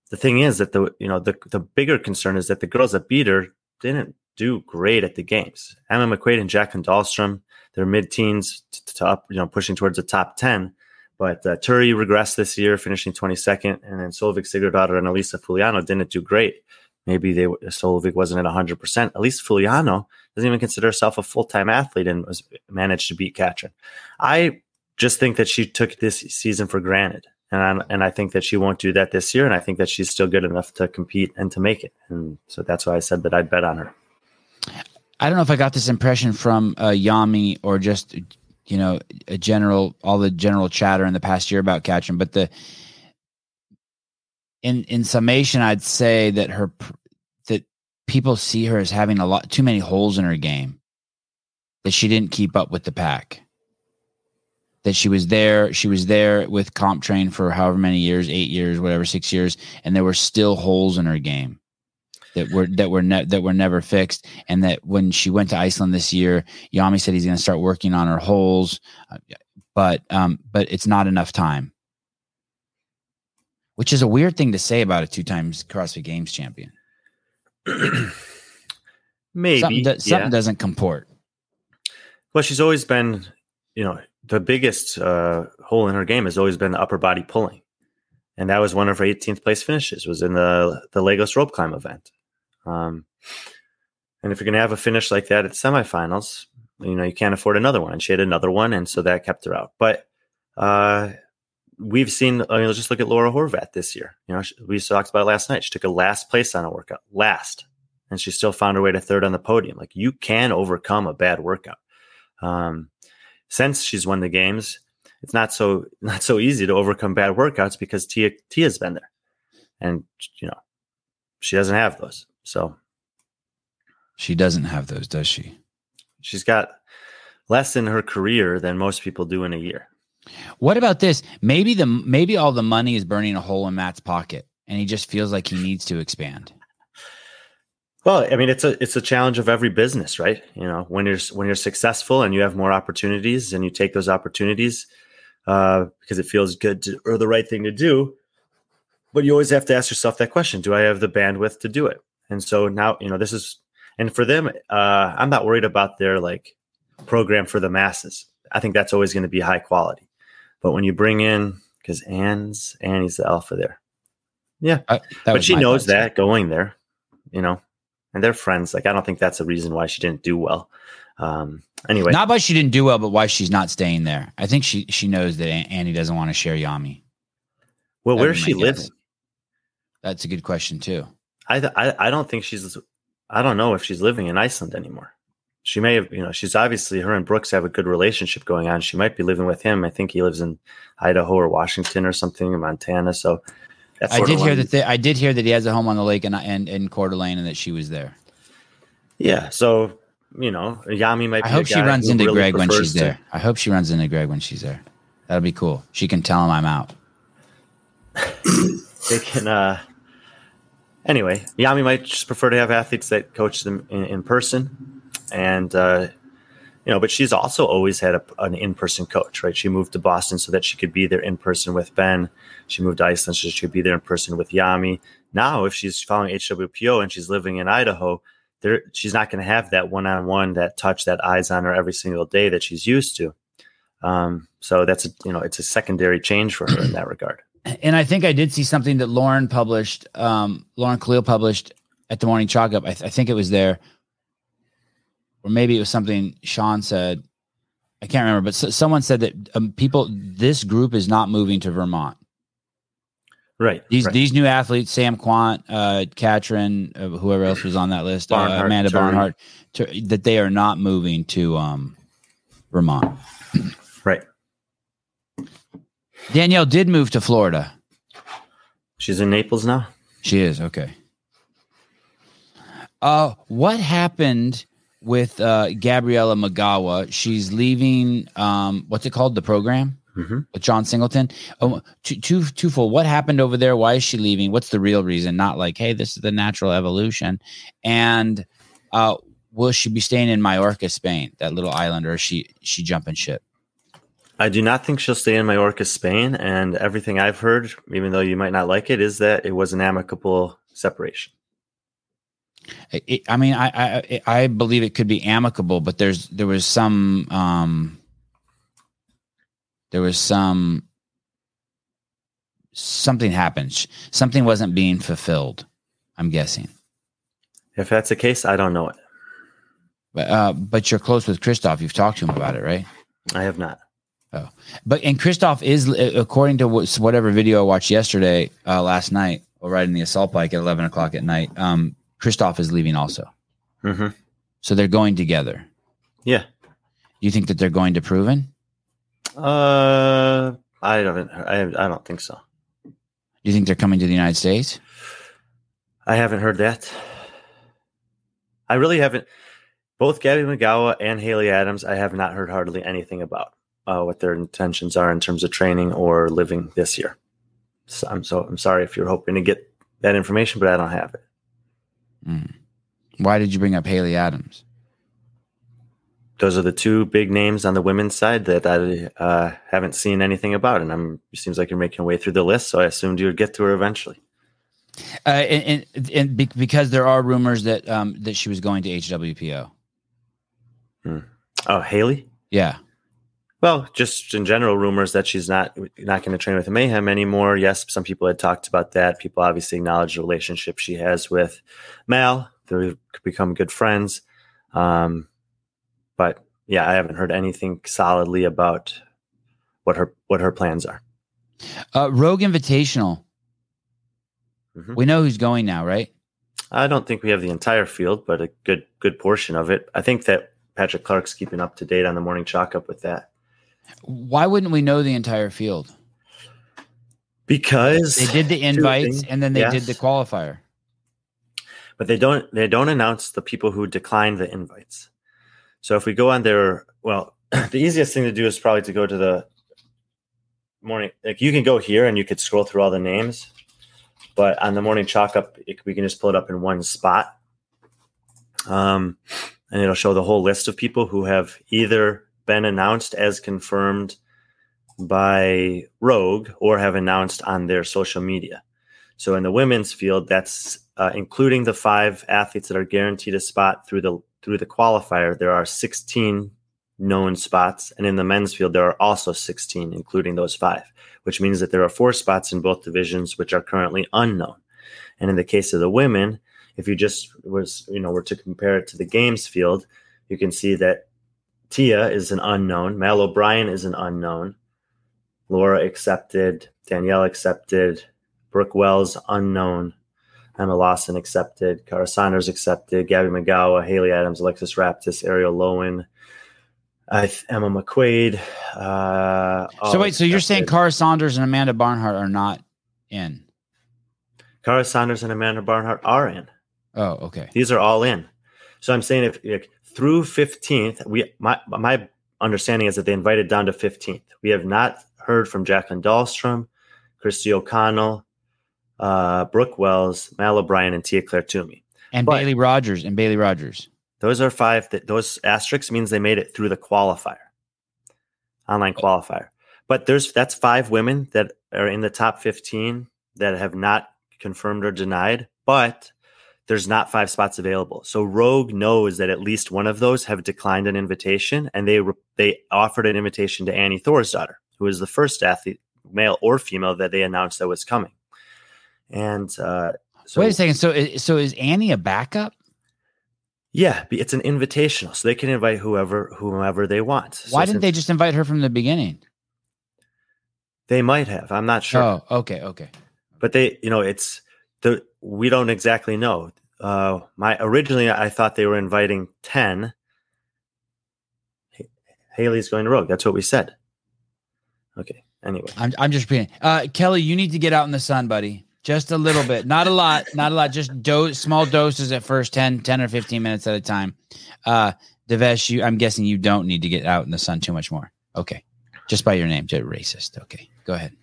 the thing is that the you know the the bigger concern is that the girls that beat her didn't do great at the games. Emma McQuaid and Jacqueline Dahlstrom, they're mid-teens to, to up, you know, pushing towards the top ten. But uh, Turi regressed this year, finishing 22nd, and then Solveig Sigurdardottir and Elisa Fuliano didn't do great. Maybe they Solveig wasn't at 100%. At least Fugliano doesn't even consider herself a full-time athlete and was managed to beat Katrin. I just think that she took this season for granted. And I'm, and I think that she won't do that this year. And I think that she's still good enough to compete and to make it. And so that's why I said that I'd bet on her. I don't know if I got this impression from uh, Jami or just you know a general all the general chatter in the past year about Katrin, but the in in summation, I'd say that her that people see her as having a lot too many holes in her game that she didn't keep up with the pack. That she was there, she was there with CompTrain for however many years, eight years, whatever, six years, and there were still holes in her game that were that were ne- that were never fixed, and that when she went to Iceland this year, Jami said he's going to start working on her holes, uh, but um, but it's not enough time, which is a weird thing to say about a two times CrossFit Games champion. Maybe something, do- something yeah. doesn't comport. Well, she's always been, you know, the biggest uh, hole in her game has always been the upper body pulling, and that was one of her 18th place finishes. Was in the the Lagos rope climb event. Um, and if you're going to have a finish like that at semifinals, you know, you can't afford another one. And she had another one, and so that kept her out. But uh, we've seen, I mean, let's just look at Laura Horvat this year. You know, she, we talked about last night. She took a last place on a workout, last, and she still found her way to third on the podium. Like you can overcome a bad workout. Um, since she's won the games, it's not so not so easy to overcome bad workouts because Tia Tia's been there, and you know, she doesn't have those. So She doesn't have those, does she? she's got less in her career than most people do in a year. What about this? Maybe the maybe all the money is burning a hole in Matt's pocket, and he just feels like he needs to expand. Well, I mean, it's a it's a challenge of every business, right? You know, when you're when you're successful and you have more opportunities, and you take those opportunities uh, because it feels good to, or the right thing to do. But you always have to ask yourself that question: Do I have the bandwidth to do it? And so now, you know, this is and for them, uh, I'm not worried about their like program for the masses. I think that's always going to be high quality. But when you bring in because Anne's Annie's the alpha there, yeah, I, but she knows thoughts. that going there, you know, and they're friends. Like I don't think that's a reason why she didn't do well. Um, anyway, Not why she didn't do well, but why she's not staying there. I think she she knows that Annie doesn't want to share Jami. well, that'd where's she my guess. living? That's a good question too. I, th- I I don't think she's. I don't know if she's living in Iceland anymore. She may have, you know, she's obviously her and Brooks have a good relationship going on. She might be living with him. I think he lives in Idaho or Washington or something, in Montana. So I did hear that they, I did hear that he has a home on the lake in in, in Coeur d'Alene and that she was there. Yeah. So you know, Jami might. Be I hope she runs into really Greg when she's to- there. I hope she runs into Greg when she's there. That'll be cool. She can tell him I'm out. they can uh anyway jami might just prefer to have athletes that coach them in, in person and uh you know but she's also always had a, an in-person coach right she moved to boston so that she could be there in person with ben she moved to iceland so she could be there in person with jami now if she's following hwpo and she's living in idaho there she's not going to have that one-on-one that touch that eyes on her every single day that she's used to um so that's a you know it's a secondary change for her in that regard And I think I did see something that Lauren published. Um, Lauren Khalil published at the morning chalk up. I, th- I think it was there, or maybe it was something Sean said. I can't remember, but s someone said that um, people, this group is not moving to Vermont. right These right. these new athletes, Sam Kwant, uh, Katrin, uh, whoever else was on that list, uh, Amanda Turi. Barnhart, to, that they are not moving to um, Vermont. right Danielle did move to Florida. She's in Naples now. She is okay. Uh, what happened with uh, Gabriela Migała? She's leaving. Um, what's it called? The program Mhm. with John Singleton. Oh, two, two, twofold. What happened over there? Why is she leaving? What's the real reason? Not like, hey, this is the natural evolution. And uh, will she be staying in Mallorca, Spain, that little island, or is she she jumping ship? I do not think she'll stay in Mallorca, Spain. And everything I've heard, even though you might not like it, is that it was an amicable separation. It, I mean, I, I I believe it could be amicable, but there's there was some um there was some something happened. Something wasn't being fulfilled. I'm guessing. If that's the case, I don't know it. But uh, but you're close with Christoph. You've talked to him about it, right? I have not. Oh, but and Christoph is according to whatever video I watched yesterday, uh, last night, or riding the assault bike at eleven o'clock at night. Um, Christoph is leaving also. Mm-hmm. So they're going together. Yeah. Do you think that they're going to PRVN? Uh, I don't. I I don't think so. Do you think they're coming to the United States? I haven't heard that. I really haven't. Both Gabby Migała and Haley Adams, I have not heard hardly anything about uh, what their intentions are in terms of training or living this year. So I'm so I'm sorry if you're hoping to get that information, but I don't have it. Mm. Why did you bring up Haley Adams? Those are the two big names on the women's side that I uh, haven't seen anything about, and I'm. It seems like you're making your way through the list, so I assumed you would get to her eventually. Uh, and, and, and be, because there are rumors that um, that she was going to HWPO. Hmm. Oh, Haley. Yeah. Well, just in general, rumors that she's not not going to train with Mayhem anymore. Yes, some people had talked about that. People obviously acknowledge the relationship she has with Mal. They've become good friends. Um, but yeah, I haven't heard anything solidly about what her what her plans are. Uh, Rogue Invitational. Mm-hmm. We know who's going now, right? I don't think we have the entire field, but a good good portion of it. I think that Patrick Clark's keeping up to date on the morning chalk up with that. Why wouldn't we know the entire field? Because they did the invites and then they yes. did the qualifier. But they don't they don't announce the people who declined the invites. So if we go on there, well, the easiest thing to do is probably to go to the morning. Like you can go here and you could scroll through all the names, but on the morning chalk up, it, we can just pull it up in one spot. Um, and it'll show the whole list of people who have either been announced as confirmed by Rogue or have announced on their social media. So in the women's field, that's uh, including the five athletes that are guaranteed a spot through the through the qualifier. There are 16 known spots, and in the men's field, there are also 16, including those five, which means that there are four spots in both divisions which are currently unknown. And in the case of the women, if you just was you know were to compare it to the games field, you can see that Tia is an unknown. Mal O'Brien is an unknown. Laura accepted. Danielle accepted. Brooke Wells unknown. Emma Lawson accepted. Kara Saunders accepted. Gabby Migała, Haley Adams, Alexis Raptis, Arielle Loewen, uh, Emma McQuaid. Uh, so wait, so you're saying Kara Saunders and Amanda Barnhart are not in? Kara Saunders and Amanda Barnhart are in. Oh, okay. These are all in. So I'm saying if, if through 15th, we my my understanding is that they invited down to 15th. We have not heard from Jacqueline Dahlstrom, Kristi O'Connell, uh, Brooke Wells, Mal O'Brien, and Tia Claire Toomey. And but Bailey Rogers and Bailey Rogers. Those are five that those asterisks means they made it through the qualifier. Online qualifier. But there's that's five women that are in the top 15 that have not confirmed or denied, but there's not five spots available. So Rogue knows that at least one of those have declined an invitation, and they they offered an invitation to Annie Thorisdottir, who is the first athlete, male or female, that they announced that was coming. And uh, so, wait a second. So so is Annie a backup? Yeah, it's an invitational, so they can invite whoever whomever they want. So Why didn't they just invite her from the beginning? They might have. I'm not sure. Oh, okay, okay. But they, you know, it's the we don't exactly know. Uh, my originally, I thought they were inviting ten. Haley's going to Rogue. That's what we said. Okay. Anyway, I'm I'm just repeating. Uh, Kelly, you need to get out in the sun, buddy. Just a little bit, not a lot, not a lot. Just dose, small doses at first, 10, 10 or fifteen minutes at a time. Uh, Devesh, you, I'm guessing you don't need to get out in the sun too much more. Okay, just by your name, just racist. Okay, go ahead.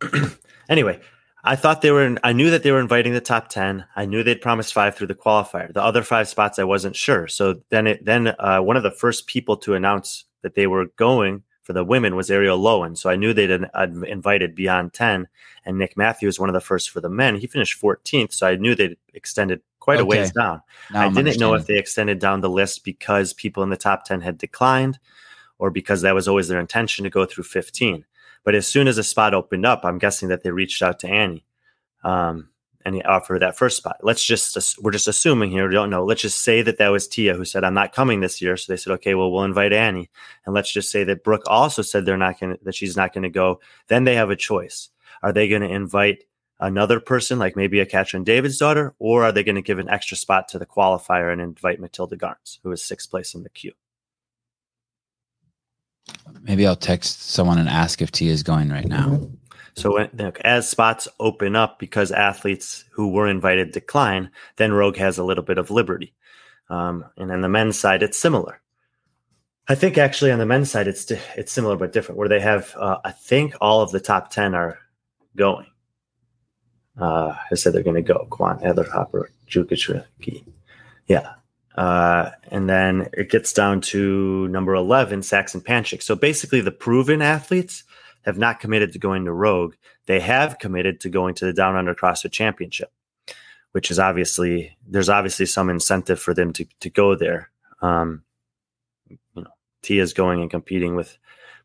anyway, I thought they were. In, I knew that they were inviting the top ten. I knew they'd promised five through the qualifier. The other five spots, I wasn't sure. So then, it then uh, one of the first people to announce that they were going for the women was Arielle Loewen. So I knew they'd uh, invited beyond 10. And Nick Matthews, one of the first for the men, he finished 14th. So I knew they'd extended quite a ways down. Now I I'm didn't know if they extended down the list because people in the top 10 had declined or because that was always their intention to go through 15. But as soon as a spot opened up, I'm guessing that they reached out to Annie um, and he offered that first spot. Let's just, we're just assuming here, we don't know. Let's just say that that was Tia who said, I'm not coming this year. So they said, okay, well, we'll invite Annie. And let's just say that Brooke also said they're not going to, that she's not going to go. Then they have a choice. Are they going to invite another person, like maybe a Katrin Davidsdottir, or are they going to give an extra spot to the qualifier and invite Matilda Garnes, who is sixth place in the queue? Maybe I'll text someone and ask if Tia is going right now. So as spots open up because athletes who were invited decline, then Rogue has a little bit of liberty. Um, and on the men's side, it's similar. I think actually on the men's side, it's it's similar but different. Where they have, uh, I think all of the top ten are going. Uh, I said they're going to go. Quan, Heather Hopper, Jukic, yeah. Uh, and then it gets down to number 11, Saxon Panchik. So basically, the PRVN athletes have not committed to going to Rogue. They have committed to going to the Down Under CrossFit Championship, which is obviously, there's obviously some incentive for them to, to go there. Um, you know, Tia's going and competing with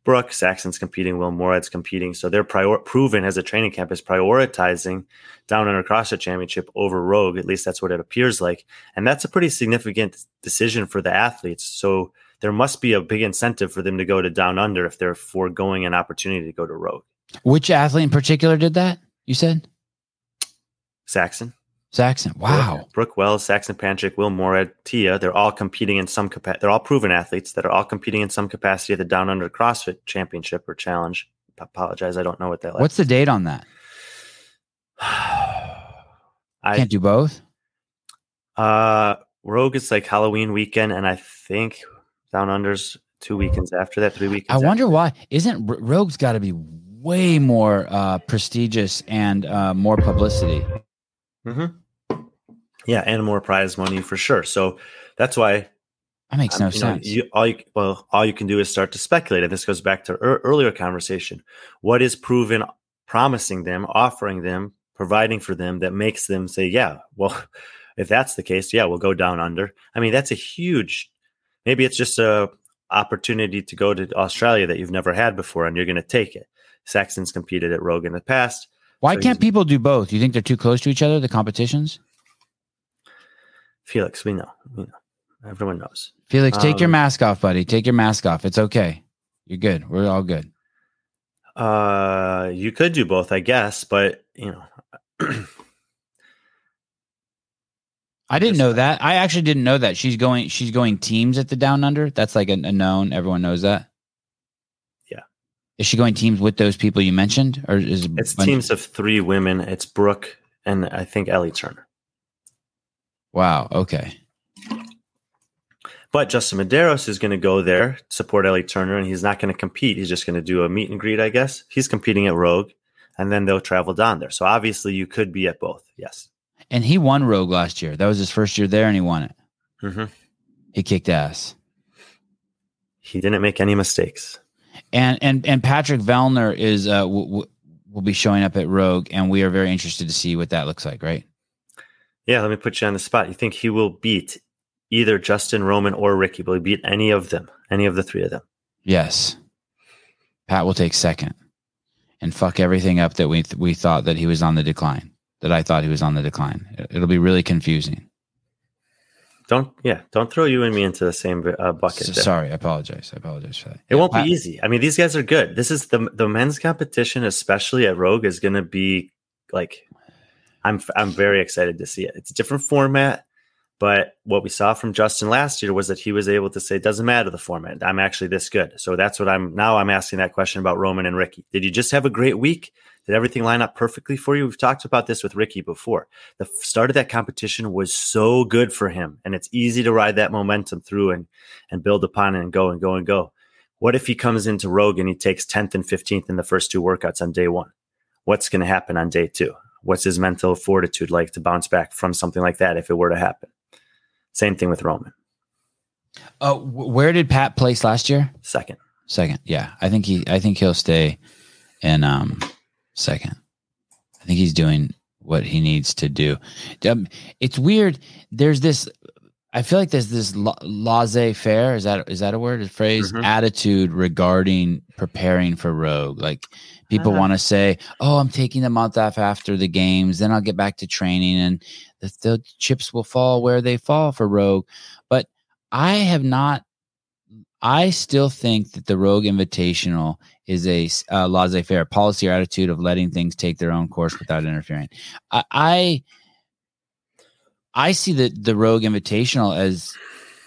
Brooke, Saxon's competing, Will Morad's competing. So they're prior- PRVN as a training camp is prioritizing Down Under CrossFit Championship over Rogue. At least that's what it appears like. And that's a pretty significant decision for the athletes. So there must be a big incentive for them to go to Down Under if they're foregoing an opportunity to go to Rogue. Which athlete in particular did that? You said Saxon, Saxon. Wow. Brooke, Brooke Wells, Saxon Panchik, Will Morad, Tia, they're all competing in some capacity. They're all PRVN athletes that are all competing in some capacity at the Down Under CrossFit Championship or Challenge. I apologize, I don't know what that. What's the date on that? I Can't do both. uh Rogue is like Halloween weekend, and I think Down Under's two weekends after that, three weekends. I wonder why. isn't Rogue's got to be way more uh, prestigious and uh, more publicity? hmm Yeah, and more prize money for sure. So that's why That makes Um, no you know, sense. you, all you, well, all you can do is start to speculate. And this goes back to ear earlier conversation. What is PRVN, promising them, offering them, providing for them that makes them say, yeah, well, if that's the case, yeah, we'll go down under. I mean, that's a huge, maybe it's just a opportunity to go to Australia that you've never had before and you're going to take it. Saxon's competed at Rogue in the past. why so can't people do both? Do you think they're too close to each other, the competitions? Felix, we know, we know. Everyone knows. Felix, take your Um, mask off, buddy. Take your mask off. It's okay. You're good. We're all good. Uh, you could do both, I guess, but you know, I didn't know that. I actually didn't know that. She's going she's going teams at the down under. That's like a, a known. Everyone knows that. Yeah. Is she going teams with those people you mentioned? Or is it it's teams of three women. It's Brooke and I think Ellie Turner. Wow. Okay. But Justin Medeiros is going to go there support Ellie Turner, and he's not going to compete. He's just going to do a meet and greet, I guess. He's competing at Rogue, and then they'll travel down there. So obviously, you could be at both. Yes. And he won Rogue last year. That was his first year there and he won it. hmm He kicked ass. He didn't make any mistakes. And and and Patrick Vellner is uh w- w- will be showing up at Rogue and we are very interested to see what that looks like, right? Yeah, let me put you on the spot. You think he will beat either Justin Roman or Ricky? Will he beat any of them? Any of the three of them? Yes. Pat will take second and fuck everything up that we th- we thought that he was on the decline. That I thought he was on the decline. It- It'll be really confusing. Don't yeah, don't throw you and me into the same uh, bucket. So- sorry, I apologize. I apologize for that. It won't Pat- be easy. I mean, these guys are good. This is the the men's competition, especially at Rogue, is going to be like. I'm I'm very excited to see it. It's a different format, but what we saw from Justin last year was that he was able to say, "It doesn't matter the format. I'm actually this good." So that's what I'm now. I'm asking that question about Roman and Ricky. Did you just have a great week? Did everything line up perfectly for you? We've talked about this with Ricky before. The start of that competition was so good for him, and it's easy to ride that momentum through and and build upon it and go and go and go. What if he comes into Rogue and he takes 10th and 15th in the first two workouts on day one? What's going to happen on day two? What's his mental fortitude like to bounce back from something like that if it were to happen? Same thing with Roman. Uh, where did Pat place last year? Second. Second. Yeah. I think he I think he'll stay in um second. I think he's doing what he needs to do. Um, it's weird. There's this I feel like there's this laissez faire. Is that is that a word? A phrase? Mm-hmm. Attitude regarding preparing for Rogue. Like people uh-huh. want to say, "Oh, I'm taking the month off after the games, then I'll get back to training, and the, the chips will fall where they fall for Rogue." But I have not. I still think that the Rogue Invitational is a uh, laissez faire policy or attitude of letting things take their own course without interfering. I, I I see the the Rogue Invitational as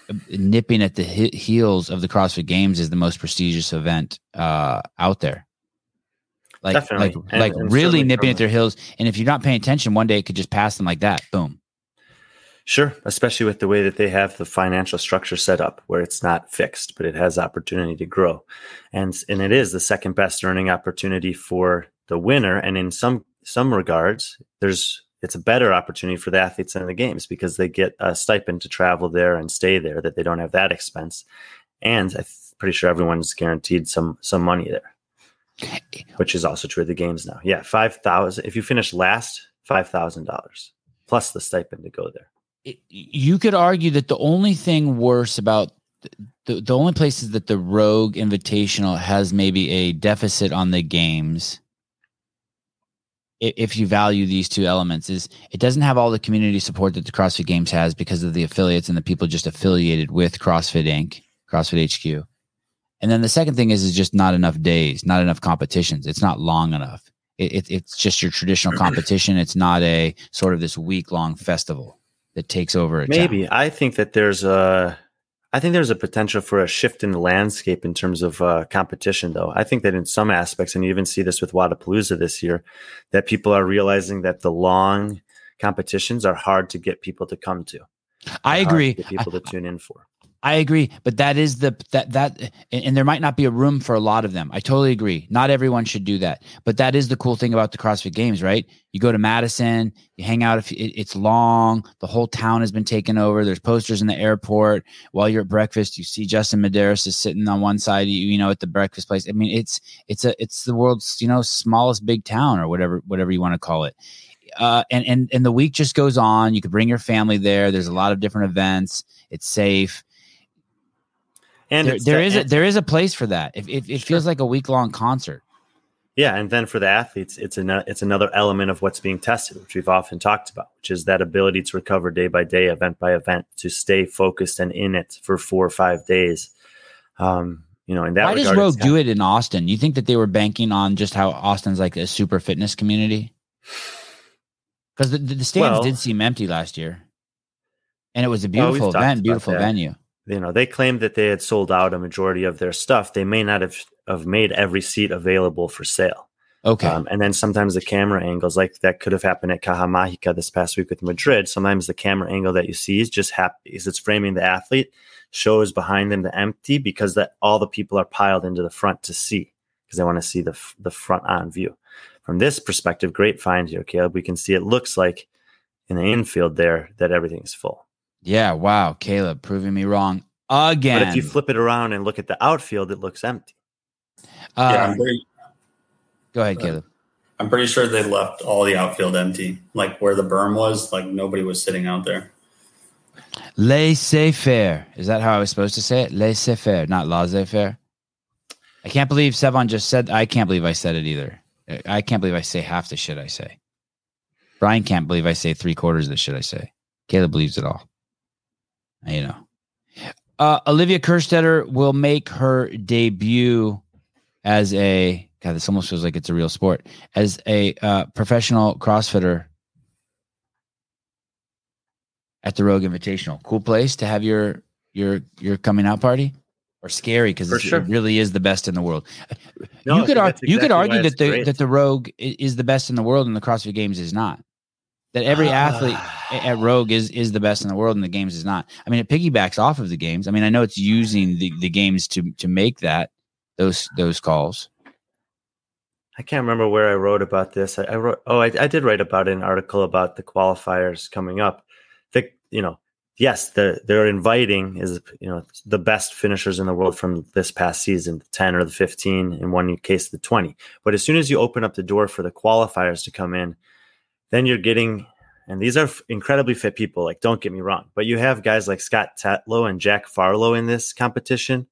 uh, nipping at the heels of the CrossFit Games is the most prestigious event uh, out there. Like, Definitely. like, and, like and really nipping at their heels. And if you're not paying attention, one day it could just pass them like that. Boom. Sure, especially with the way that they have the financial structure set up, where it's not fixed, but it has opportunity to grow, and and it is the second best earning opportunity for the winner. And in some some regards, there's it's a better opportunity for the athletes in the games because they get a stipend to travel there and stay there that they don't have that expense and i'm pretty sure everyone's guaranteed some some money there which is also true of the games now yeah 5000 if you finish last $5000 plus the stipend to go there you could argue that the only thing worse about the, the only places that the rogue invitational has maybe a deficit on the games if you value these two elements is it doesn't have all the community support that the CrossFit Games has because of the affiliates and the people just affiliated with CrossFit Inc., CrossFit HQ. And then the second thing is is just not enough days, not enough competitions. It's not long enough. It, it, it's just your traditional competition. It's not a sort of this week long festival that takes over. Maybe town. I think that there's a I think there's a potential for a shift in the landscape in terms of uh, competition, though. I think that in some aspects, and you even see this with Wodapalooza this year, that people are realizing that the long competitions are hard to get people to come to. I agree. people to tune in for. I agree, but that is the that that and there might not be a room for a lot of them. I totally agree. Not everyone should do that, but that is the cool thing about the CrossFit Games, right? You go to Madison, you hang out. If it's long, the whole town has been taken over. There's posters in the airport. While you're at breakfast, you see Justin Medeiros is sitting on one side, you, you know, at the breakfast place. I mean, it's it's a it's the world's you know smallest big town or whatever whatever you want to call it. Uh, and and and the week just goes on. You could bring your family there. There's a lot of different events. It's safe and there, there is a, there is a place for that. If, if it feels like a week long concert. Yeah, and then for the athletes, it's an, it's another element of what's being tested, which we've often talked about, which is that ability to recover day by day, event by event, to stay focused and in it for four or five days. Um, you know, in that why regard, does Rogue do it in Austin? You think that they were banking on just how Austin's like a super fitness community? Because the, the, stands well, did seem empty last year, and it was a beautiful well, event, beautiful venue you know they claimed that they had sold out a majority of their stuff. They may not have, have made every seat available for sale. Okay. Um, and then sometimes the camera angles like that could have happened at Caja Mágica this past week with madrid sometimes the camera angle that you see is just happy is it's framing the athlete shows behind them the empty because that all the people are piled into the front to see because they want to see the, the front on view. From this perspective great find here caleb. We can see it looks like in the infield there that everything's full yeah, wow, Caleb proving me wrong again. But if you flip it around and look at the outfield, it looks empty. Uh, yeah, I'm pretty, go ahead, uh, Caleb. I'm pretty sure they left all the outfield empty, like where the berm was. Like nobody was sitting out there. Laissez faire. Is that how I was supposed to say it? Laissez faire, not laissez faire. I can't believe Sevan just said. I can't believe I said it either. I can't believe I say half the shit I say. Brian can't believe I say three quarters of the shit I say. Caleb believes it all you know. Uh, Olivia Kerstetter will make her debut as a God. This almost feels like it's a real sport as a uh, professional CrossFitter at the Rogue Invitational. Cool place to have your your your coming out party, or scary because sure. it really is the best in the world. No, you could ar- exactly you could argue that the great. that the Rogue is the best in the world and the CrossFit Games is not that every athlete at Rogue is is the best in the world and the games is not. I mean, it piggybacks off of the games. I mean, I know it's using the, the games to to make that those those calls. I can't remember where I wrote about this. I, I wrote, oh, I, I, did write about an article about the qualifiers coming up. The, you know, yes, the, they're inviting is you know the best finishers in the world from this past season, the ten or the fifteen, in one case the twenty. But as soon as you open up the door for the qualifiers to come in, then you're getting and these are incredibly fit people. Like, don't get me wrong, but you have guys like Scott Tetlow and Jack Farlow in this competition.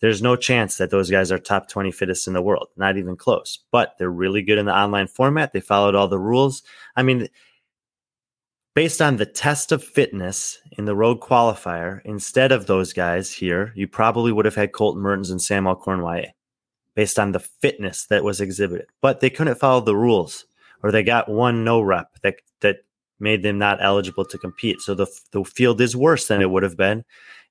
There's no chance that those guys are top 20 fittest in the world, not even close. But they're really good in the online format. They followed all the rules. I mean, based on the test of fitness in the road qualifier, instead of those guys here, you probably would have had Colton Mertens and Sam Alcorn based on the fitness that was exhibited. But they couldn't follow the rules, or they got one no rep that made them not eligible to compete. So the, the field is worse than it would have been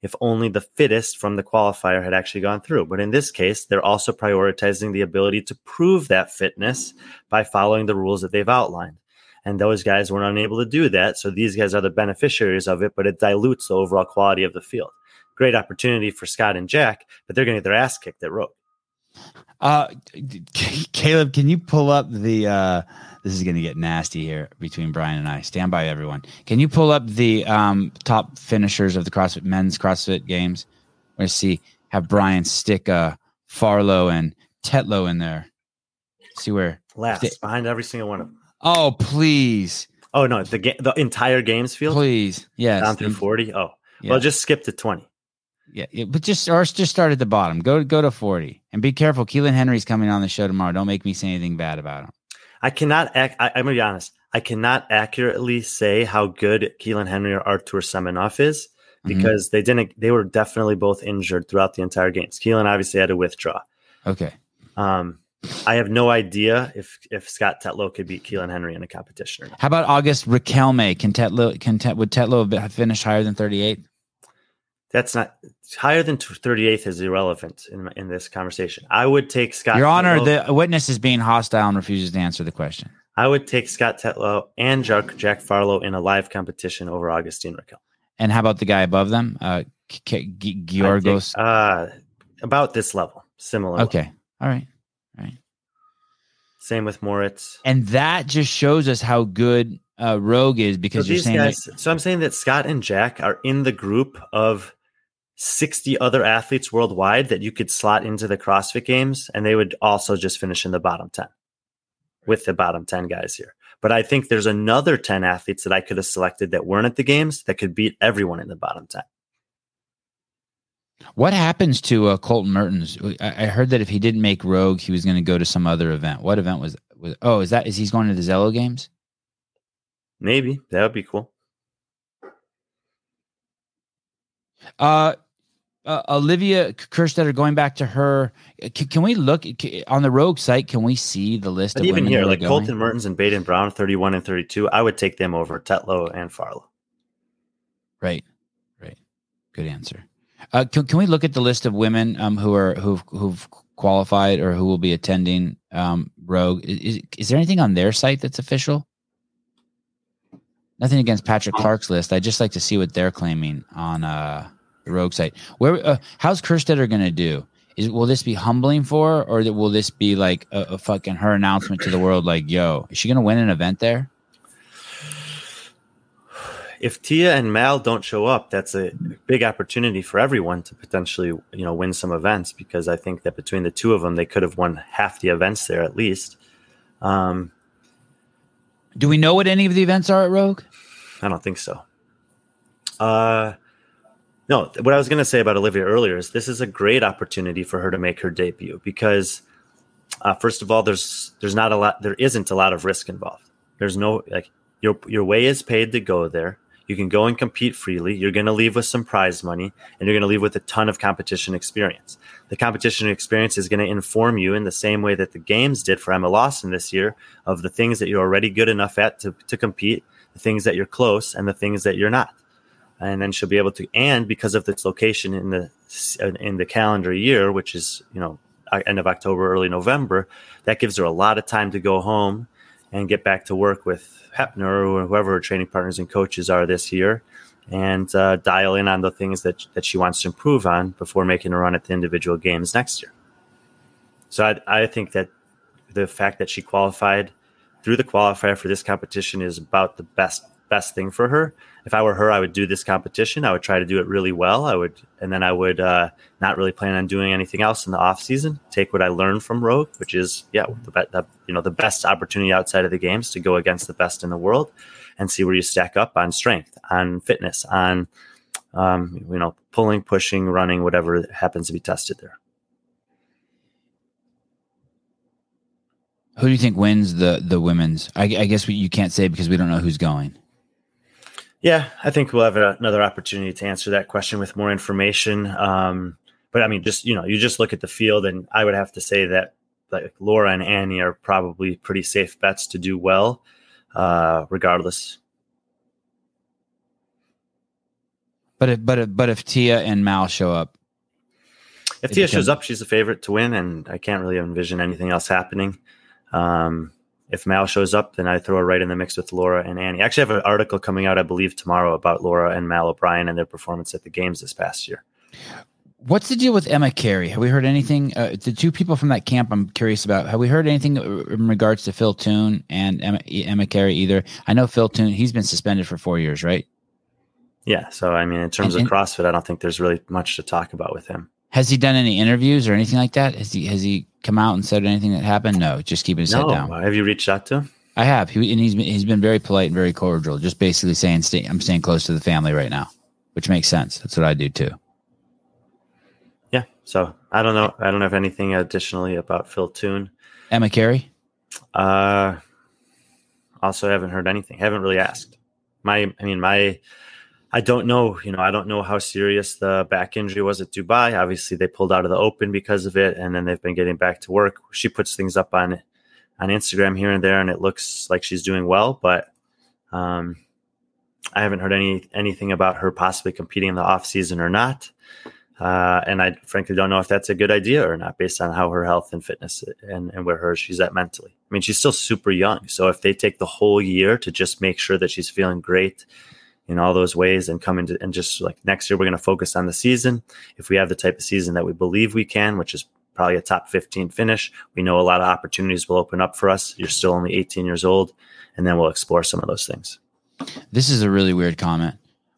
if only the fittest from the qualifier had actually gone through. But in this case, they're also prioritizing the ability to prove that fitness by following the rules that they've outlined. And those guys weren't unable to do that. So these guys are the beneficiaries of it, but it dilutes the overall quality of the field. Great opportunity for Scott and Jack, but they're going to get their ass kicked at Rogue. Uh, Caleb, can you pull up the uh, this is going to get nasty here between Brian and I. Stand by, everyone. Can you pull up the um, top finishers of the CrossFit men's CrossFit games? Let's see. Have Brian stick uh, Farlow and Tetlow in there. See where last st- behind every single one of them. Oh please. Oh no, the game, the entire games field. Please, yes. Down through forty. Oh, yeah. well, just skip to twenty. Yeah, yeah, but just or just start at the bottom. Go go to forty, and be careful. Kealan Henry's coming on the show tomorrow. Don't make me say anything bad about him. I cannot. Ac- I, am gonna be honest. I cannot accurately say how good Kealan Henry or Artur Semenov is mm-hmm. because mm-hmm. they didn't. They were definitely both injured throughout the entire games. Kealan obviously had to withdraw. Okay. Um, I have no idea if if Scott Tetlow could beat Kealan Henry in a competition. How about August Riquelme? Can Tetlow can Tet, would Tetlow have finished higher than 38? That's not higher than 38th is irrelevant in, in this conversation. I would take Scott. Your Honor, Tetlow, the witness is being hostile and refuses to answer the question. I would take Scott Tetlow and Jack, Jack Farlow in a live competition over Augustine Raquel. And how about the guy above them, uh, Georgos? Uh, about this level, similar. Okay, level. all right, all right. Same with Moritz. And that just shows us how good uh, Rogue is because so you're saying. Guys, that- so I'm saying that Scott and Jack are in the group of 60 other athletes worldwide that you could slot into the CrossFit games, and they would also just finish in the bottom 10 with the bottom 10 guys here. But I think there's another 10 athletes that I could have selected that weren't at the games that could beat everyone in the bottom 10. What happens to uh, Colton Mertens? I, I heard that if he didn't make Rogue, he was going to go to some other event. What event was? was oh, is that is he's going to the Zello games? Maybe that would be cool. Uh, uh, Olivia Kerstetter, going back to her, can, can, we look on the Rogue site? Can we see the list? But even here, like going? Colton Mertens and Baden Brown, thirty-one and thirty-two, I would take them over Tetlow and Farlow. Right, right. Good answer. Uh, can, can we look at the list of women um, who are who've who've qualified or who will be attending um, Rogue? Is, is there anything on their site that's official? Nothing against Patrick Clark's list. I just like to see what they're claiming on. Uh, the rogue site. Where uh, how's Kerstetter going to do? Is will this be humbling for her, or will this be like a, a fucking her announcement to the world? Like, yo, is she going to win an event there? If Tia and Mal don't show up, that's a big opportunity for everyone to potentially, you know, win some events because I think that between the two of them, they could have won half the events there at least. Um, Do we know what any of the events are at Rogue? I don't think so. Uh, no, what I was going to say about Olivia earlier is this is a great opportunity for her to make her debut because, uh, first of all, there's there's not a lot, there isn't a lot of risk involved. There's no like your your way is paid to go there. You can go and compete freely. You're going to leave with some prize money, and you're going to leave with a ton of competition experience. The competition experience is going to inform you in the same way that the games did for Emma Lawson this year of the things that you're already good enough at to, to compete, the things that you're close, and the things that you're not and then she'll be able to and because of its location in the in the calendar year which is you know end of october early november that gives her a lot of time to go home and get back to work with Hepner or whoever her training partners and coaches are this year and uh, dial in on the things that, that she wants to improve on before making a run at the individual games next year. So I, I think that the fact that she qualified through the qualifier for this competition is about the best best thing for her. If I were her, I would do this competition. I would try to do it really well. I would, and then I would uh, not really plan on doing anything else in the off season. Take what I learned from Rogue, which is yeah, the, the you know the best opportunity outside of the games to go against the best in the world, and see where you stack up on strength, on fitness, on um, you know pulling, pushing, running, whatever happens to be tested there. Who do you think wins the the women's? I, I guess you can't say because we don't know who's going. Yeah, I think we'll have another opportunity to answer that question with more information. Um, but I mean, just you know, you just look at the field, and I would have to say that like Laura and Annie are probably pretty safe bets to do well, uh, regardless. But if but if, but if Tia and Mal show up, if Tia shows up, she's a favorite to win, and I can't really envision anything else happening. Um, if Mal shows up, then I throw her right in the mix with Laura and Annie. I actually have an article coming out, I believe, tomorrow about Laura and Mal O'Brien and their performance at the games this past year. What's the deal with Emma Cary? Have we heard anything? Uh, the two people from that camp I'm curious about. Have we heard anything in regards to Phil Toon and Emma, Emma Cary either? I know Phil Toon, he's been suspended for four years, right? Yeah. So, I mean, in terms and, of CrossFit, I don't think there's really much to talk about with him. Has he done any interviews or anything like that? Has he has he come out and said anything that happened? No, just keeping his no. head down. Have you reached out to him? I have. He, and he's been, he's been very polite and very cordial, just basically saying stay, I'm staying close to the family right now, which makes sense. That's what I do too. Yeah. So I don't know. I don't have anything additionally about Phil Toon. Emma Cary. Uh, also haven't heard anything. Haven't really asked. My, I mean, my I don't know, you know, I don't know how serious the back injury was at Dubai. Obviously, they pulled out of the open because of it, and then they've been getting back to work. She puts things up on on Instagram here and there, and it looks like she's doing well. But um, I haven't heard any anything about her possibly competing in the off season or not. Uh, and I frankly don't know if that's a good idea or not, based on how her health and fitness and, and where her she's at mentally. I mean, she's still super young, so if they take the whole year to just make sure that she's feeling great in all those ways and come into and just like next year we're going to focus on the season. If we have the type of season that we believe we can which is probably a top 15 finish we know a lot of opportunities will open up for us. You're still only 18 years old and then we'll explore some of those things. This is a really weird comment.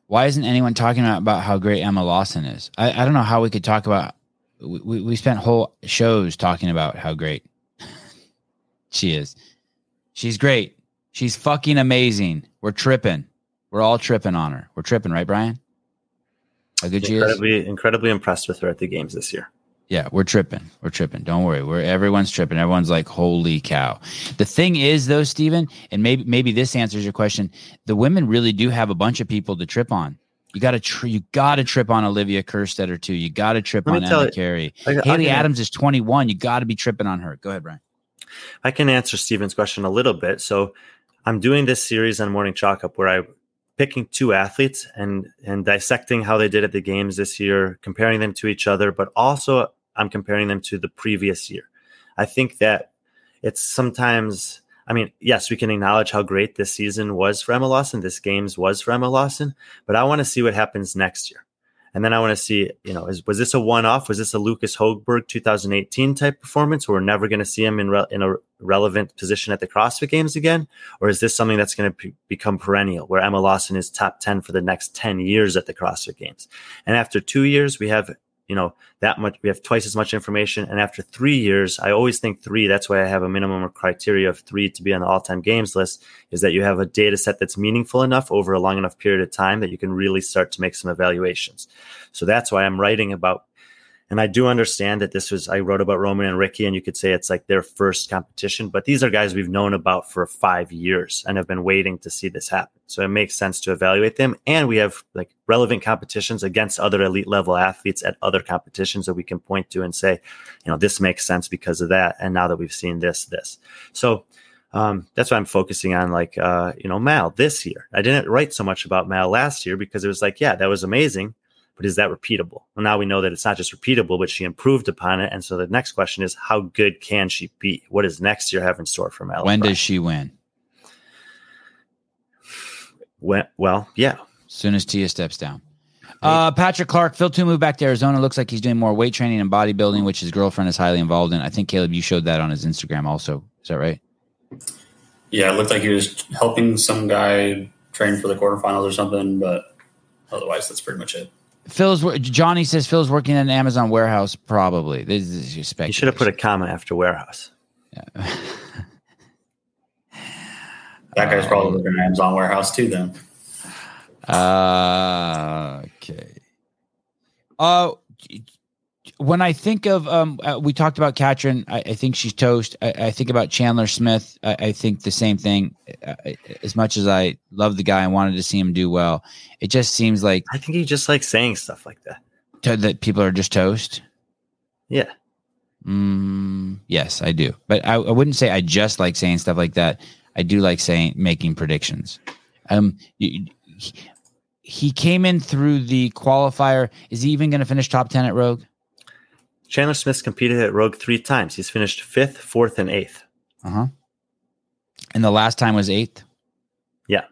Why isn't anyone talking about, how great emma lawson is? I, I don't know how we could talk about we, we spent whole shows talking about how great she is. She's great. She's fucking amazing. We're tripping we're all tripping on her. We're tripping, right, Brian? How good incredibly, she is. Incredibly impressed with her at the games this year. Yeah, we're tripping. We're tripping. Don't worry. We're everyone's tripping. Everyone's like, "Holy cow!" The thing is, though, Stephen, and maybe maybe this answers your question. The women really do have a bunch of people to trip on. You got to tri- you got to trip on Olivia Kerstetter too. You got to trip on Emma Cary. Haley Adams is 21. You got to be tripping on her. Go ahead, Brian. I can answer Stephen's question a little bit. So, I'm doing this series on Morning Chalk Up where I picking two athletes and and dissecting how they did at the games this year, comparing them to each other, but also I'm comparing them to the previous year. I think that it's sometimes I mean, yes, we can acknowledge how great this season was for Emma Lawson, this games was for Emma Lawson, but I want to see what happens next year. And then I want to see, you know, is, was this a one off? Was this a Lukas Högberg 2018 type performance where we're never going to see him in, re- in a relevant position at the CrossFit Games again? Or is this something that's going to p- become perennial where Emma Lawson is top 10 for the next 10 years at the CrossFit Games? And after two years, we have you know that much we have twice as much information. And after three years i always think three that's why i have a minimum criteria of three to be on the all-time games list is that you have a data set that's meaningful enough over a long enough period of time that you can really start to make some evaluations. So that's why i'm writing about and I do understand that this was, I wrote about Roman and Ricky, and you could say it's like their first competition, but these are guys we've known about for five years and have been waiting to see this happen. So it makes sense to evaluate them. And we have like relevant competitions against other elite level athletes at other competitions that we can point to and say, you know, this makes sense because of that. And now that we've seen this, this. So, um, that's why I'm focusing on like uh, you know Mal this year. I didn't write so much about Mal last year because it was like, yeah, that was amazing but is that repeatable? Well, now we know that it's not just repeatable, but she improved upon it. And so the next question is, how good can she be? What does next year have in store for Mel? When does she win? When, well, yeah. As soon as Tia steps down. Uh, Patrick Clark, Phil Toon moved back to Arizona. Looks like he's doing more weight training and bodybuilding, which his girlfriend is highly involved in. I think Caleb, you showed that on his Instagram also. Is that right? Yeah, it looked like he was helping some guy train for the quarterfinals or something. But otherwise, that's pretty much it. Phil's Johnny says Phil's working in an Amazon warehouse. Probably this is your speculation. You should have put a comma after warehouse. Yeah. That guy's probably working in an Amazon warehouse too. Then. Uh, okay. Uh, when I think of um, uh, we talked about Katrin. I, I think she's toast. I, I, think about Chandler Smith. I, I think the same thing. Uh, as much as I love the guy and wanted to see him do well, it just seems like I think he just likes saying stuff like that. To, that people are just toast. Yeah. Mm, yes, I do. But I, I wouldn't say I just like saying stuff like that. I do like saying making predictions. Um, he, he came in through the qualifier. Is he even going to finish top ten at Rogue? Chandler Smith's competed at Rogue three times. He's finished fifth, fourth, and eighth. Uh huh. And the last time was eighth. Yeah.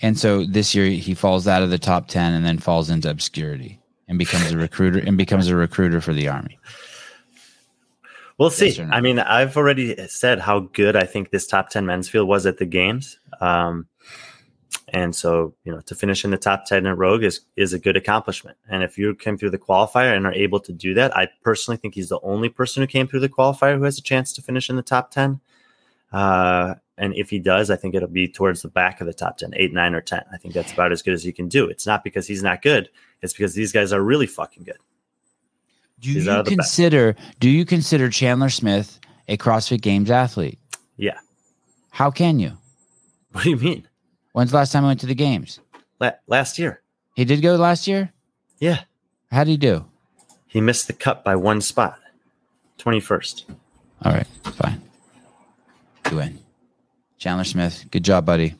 And so this year he falls out of the top ten and then falls into obscurity and becomes a recruiter and becomes a recruiter for the army. We'll see. Yes no? I mean, I've already said how good I think this top 10 men's field was at the games. Um, and so, you know, to finish in the top 10 at Rogue is, is a good accomplishment. And if you came through the qualifier and are able to do that, I personally think he's the only person who came through the qualifier who has a chance to finish in the top 10. Uh, and if he does, I think it'll be towards the back of the top 10, eight, nine, or 10. I think that's about as good as he can do. It's not because he's not good, it's because these guys are really fucking good. Do He's you consider do you consider Chandler Smith a CrossFit Games athlete? Yeah. How can you? What do you mean? When's the last time I went to the games? La- last year. He did go last year? Yeah. How did he do? He missed the cut by one spot. 21st. All right, fine. You win. Chandler Smith, good job, buddy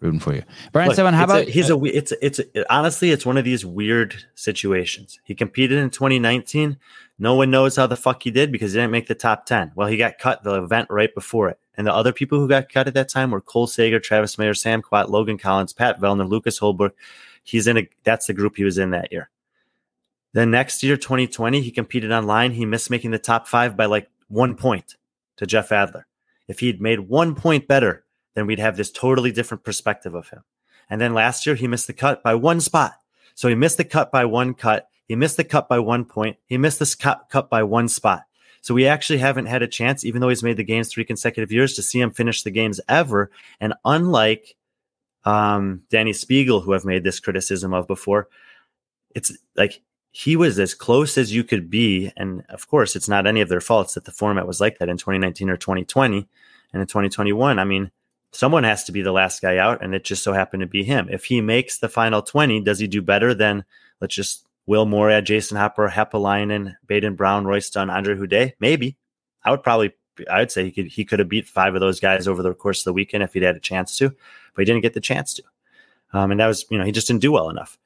rooting for you. Brian Look, Sevan, how about a, he's a it's it's a, honestly it's one of these weird situations. He competed in 2019. No one knows how the fuck he did because he didn't make the top 10. Well, he got cut the event right before it. And the other people who got cut at that time were Cole Sager, Travis Mayer, Sam Kwant, Logan Collins, Pat Vellner, Lukas Högberg. He's in a that's the group he was in that year. Then next year, 2020, he competed online. He missed making the top five by like one point to Jeff Adler. If he'd made one point better, then we'd have this totally different perspective of him. And then last year, he missed the cut by one spot. So he missed the cut by one cut. He missed the cut by one point. He missed the cut, cut by one spot. So we actually haven't had a chance, even though he's made the games three consecutive years, to see him finish the games ever. And unlike um, Danny Spiegel, who I've made this criticism of before, it's like he was as close as you could be. And of course, it's not any of their faults that the format was like that in 2019 or 2020. And in 2021, I mean, someone has to be the last guy out, and it just so happened to be him. If he makes the final 20, does he do better than, let's just, Will Moorad, Jayson Hopper, Haapalainen, Baden Brown, Dunn, Andre Houdet? Maybe. I would probably, I would say he could, he could have beat five of those guys over the course of the weekend if he'd had a chance to, but he didn't get the chance to. Um, and that was, you know, he just didn't do well enough.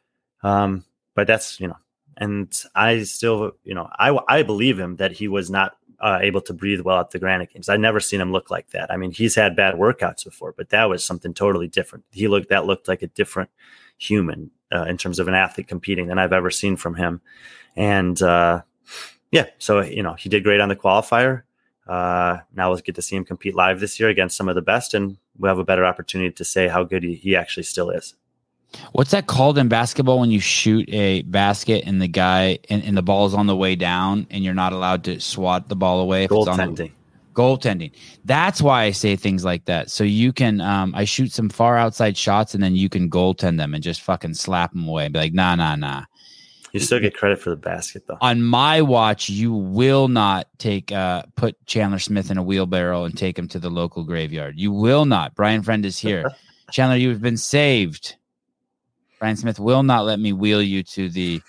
Um, but that's, you know, and I still, you know, I, I believe him that he was not uh, able to breathe well at the Granite Games. I've never seen him look like that. I mean, he's had bad workouts before, but that was something totally different. He looked that looked like a different human uh, in terms of an athlete competing than I've ever seen from him. And uh, yeah, so you know, he did great on the qualifier. Uh, now we'll get to see him compete live this year against some of the best, and we'll have a better opportunity to say how good he, he actually still is. What's that called in basketball when you shoot a basket and the guy and, and the ball is on the way down and you're not allowed to swat the ball away? Goaltending. Goaltending. That's why I say things like that. So you can, um, I shoot some far outside shots and then you can goaltend them and just fucking slap them away. And be like, nah, nah, nah. You still get credit for the basket though. On my watch, you will not take uh put Chandler Smith in a wheelbarrow and take him to the local graveyard. You will not. Brian Friend is here. Chandler, you've been saved. Brian Smith will not let me wheel you to the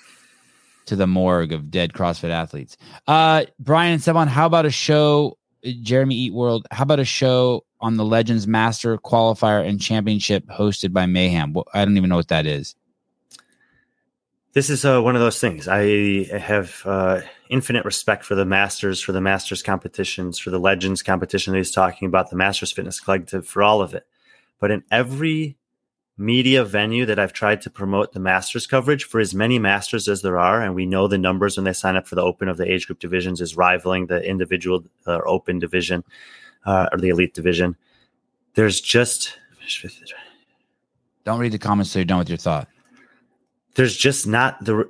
to the morgue of dead CrossFit athletes. Uh, Brian and Sevan, how about a show? Jeremy Eat World, how about a show on the Legends Master Qualifier and Championship hosted by Mayhem? I don't even know what that is. This is uh, one of those things. I have uh, infinite respect for the Masters, for the Masters competitions, for the Legends competition that he's talking about, the Masters Fitness Collective, for all of it. But in every media venue that I've tried to promote the Masters coverage for as many Masters as there are, and we know the numbers when they sign up for the Open of the age group divisions is rivaling the individual or uh, Open division uh, or the Elite division. There's just Don't read the comments so you're done with your thought. There's just not the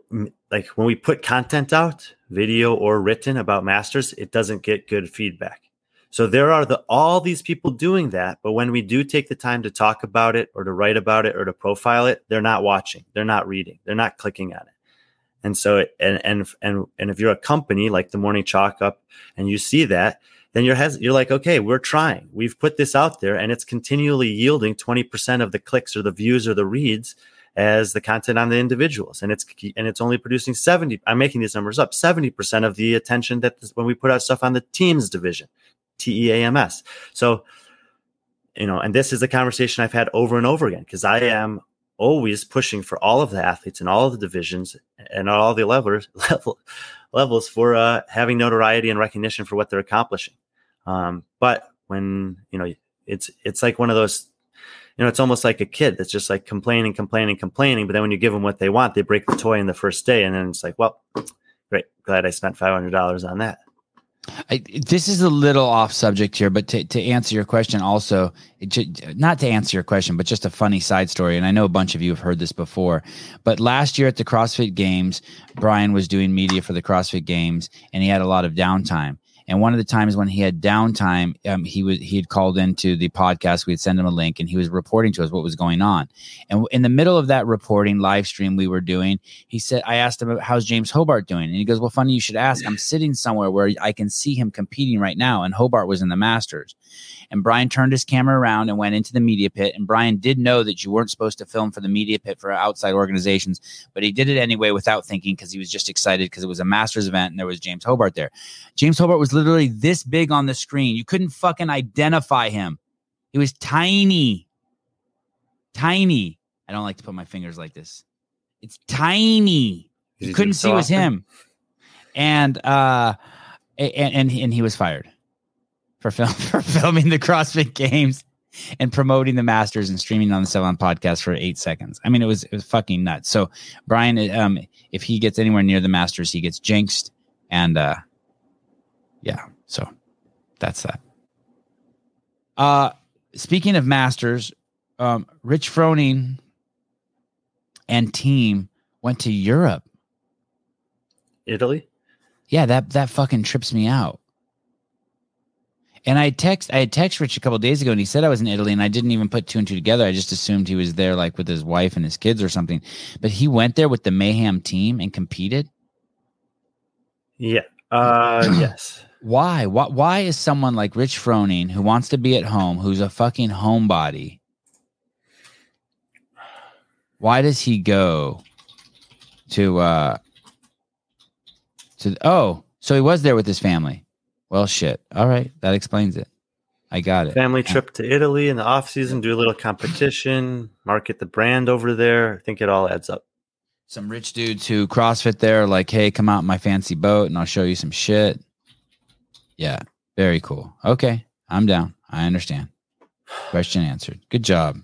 like when we put content out, video or written about masters, it doesn't get good feedback. So there are the all these people doing that, but when we do take the time to talk about it or to write about it or to profile it, they're not watching, they're not reading, they're not clicking on it. And so and and and and if you're a company like the Morning Chalk Up and you see that, then you're has, you're like, okay, we're trying. We've put this out there and it's continually yielding 20% of the clicks or the views or the reads as the content on the individuals and it's and it's only producing 70 i'm making these numbers up 70% of the attention that this, when we put out stuff on the teams division teams so you know and this is a conversation i've had over and over again because i am always pushing for all of the athletes and all of the divisions and all the levels level, levels for uh, having notoriety and recognition for what they're accomplishing um, but when you know it's it's like one of those you know, it's almost like a kid that's just like complaining, complaining, complaining. But then when you give them what they want, they break the toy in the first day. And then it's like, well, great. Glad I spent $500 on that. I, this is a little off subject here, but to, to answer your question, also, it, not to answer your question, but just a funny side story. And I know a bunch of you have heard this before, but last year at the CrossFit Games, Brian was doing media for the CrossFit Games and he had a lot of downtime. And one of the times when he had downtime, um, he was he had called into the podcast. We'd send him a link, and he was reporting to us what was going on. And in the middle of that reporting live stream we were doing, he said, "I asked him how's James Hobart doing," and he goes, "Well, funny you should ask. I'm sitting somewhere where I can see him competing right now." And Hobart was in the Masters. And Brian turned his camera around and went into the media pit. And Brian did know that you weren't supposed to film for the media pit for outside organizations, but he did it anyway without thinking because he was just excited because it was a Masters event and there was James Hobart there. James Hobart was literally this big on the screen. You couldn't fucking identify him. He was tiny. Tiny. I don't like to put my fingers like this. It's tiny. You couldn't see so it was him. And uh and, and and he was fired for film for filming the CrossFit Games and promoting the Masters and streaming on the Sevan podcast for eight seconds. I mean, it was it was fucking nuts. So Brian, um, if he gets anywhere near the Masters, he gets jinxed, and uh, yeah. So that's that. Uh, speaking of Masters, um, Rich Froning and team went to Europe. Italy. Yeah, that that fucking trips me out. And I text I had text Rich a couple days ago and he said I was in Italy and I didn't even put two and two together. I just assumed he was there like with his wife and his kids or something. But he went there with the Mayhem team and competed. Yeah. Uh yes. Why? Why why is someone like Rich Froning who wants to be at home, who's a fucking homebody? Why does he go to uh to oh, so he was there with his family. Well, shit. All right, that explains it. I got it. Family trip to Italy in the off season, do a little competition, market the brand over there. I think it all adds up. Some rich dudes who CrossFit there, like, hey, come out in my fancy boat and I'll show you some shit. Yeah, very cool. Okay, I'm down. I understand. Question answered. Good job.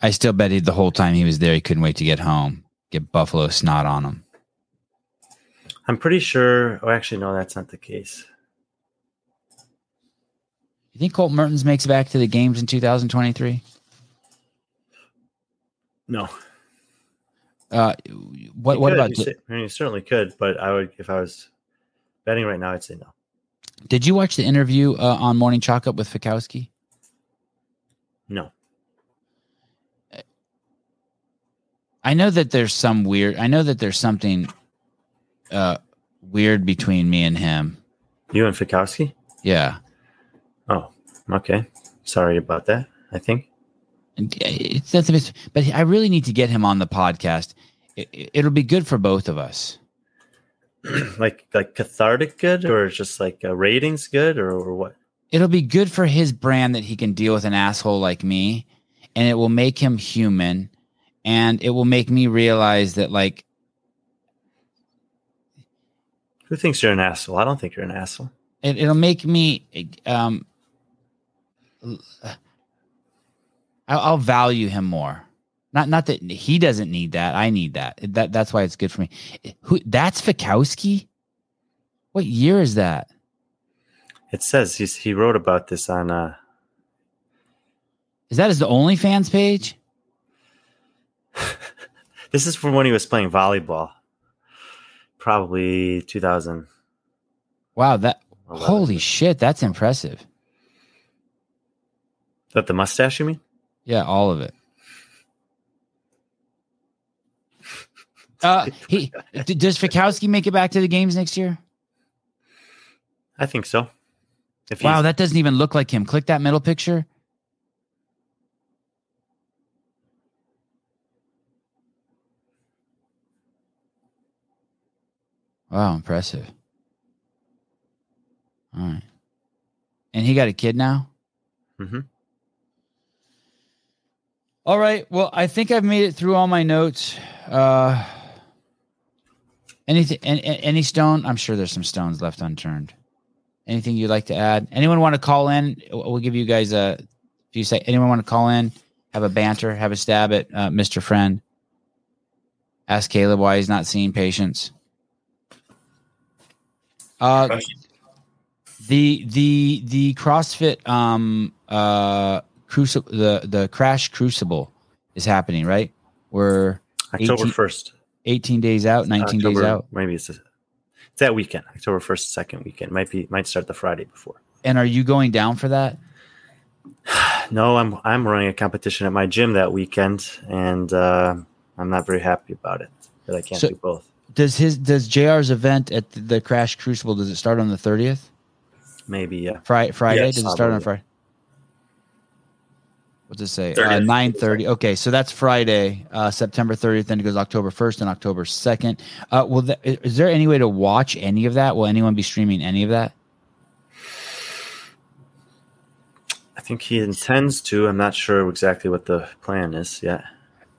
I still bet he the whole time he was there, he couldn't wait to get home, get buffalo snot on him. I'm pretty sure. Oh, actually, no, that's not the case. You think Colt Mertens makes it back to the games in 2023? No. Uh, what? what about? You, I mean, you certainly could, but I would if I was betting right now, I'd say no. Did you watch the interview uh, on Morning Chalk Up with Fikowski? No. I know that there's some weird. I know that there's something uh, weird between me and him. You and Fikowski? Yeah. Oh, okay. Sorry about that. I think. It's that's a bit, but I really need to get him on the podcast. It, it'll be good for both of us. like like cathartic good, or just like uh, ratings good, or, or what? It'll be good for his brand that he can deal with an asshole like me, and it will make him human, and it will make me realize that like who thinks you're an asshole? I don't think you're an asshole. It, will make me. Um, I'll, I'll value him more. Not not that he doesn't need that. I need that. That that's why it's good for me. Who? That's Fikowski. What year is that? It says he's he wrote about this on. uh Is that his OnlyFans page? This is from when he was playing volleyball. Probably 2000. Wow, that holy shit, that's impressive. That the mustache you mean? Yeah, all of it. Uh, he d- does Fikowski make it back to the games next year? I think so. If wow, that doesn't even look like him. Click that middle picture. Wow, impressive. All right. And he got a kid now? Mm-hmm. All right. Well, I think I've made it through all my notes. Uh anything any, any stone? I'm sure there's some stones left unturned. Anything you'd like to add? Anyone want to call in? We'll give you guys a if you say anyone want to call in, have a banter, have a stab at uh, Mr. Friend. Ask Caleb why he's not seeing patients. Uh, the the the CrossFit um uh crucible the the crash crucible is happening right. We're October first. 18 days out, 19 October, days out. Maybe it's, a, it's that weekend, October 1st, second weekend. Might be might start the Friday before. And are you going down for that? no, I'm I'm running a competition at my gym that weekend, and uh, I'm not very happy about it. That I can't so, do both does his does JR's event at the Crash Crucible does it start on the 30th? Maybe yeah. Friday Friday does it start on Friday? What's it say? Uh, Nine thirty. Okay, so that's Friday, uh, September thirtieth. Then it goes October first and October second. Uh, will that, is there any way to watch any of that? Will anyone be streaming any of that? I think he intends to. I'm not sure exactly what the plan is yet.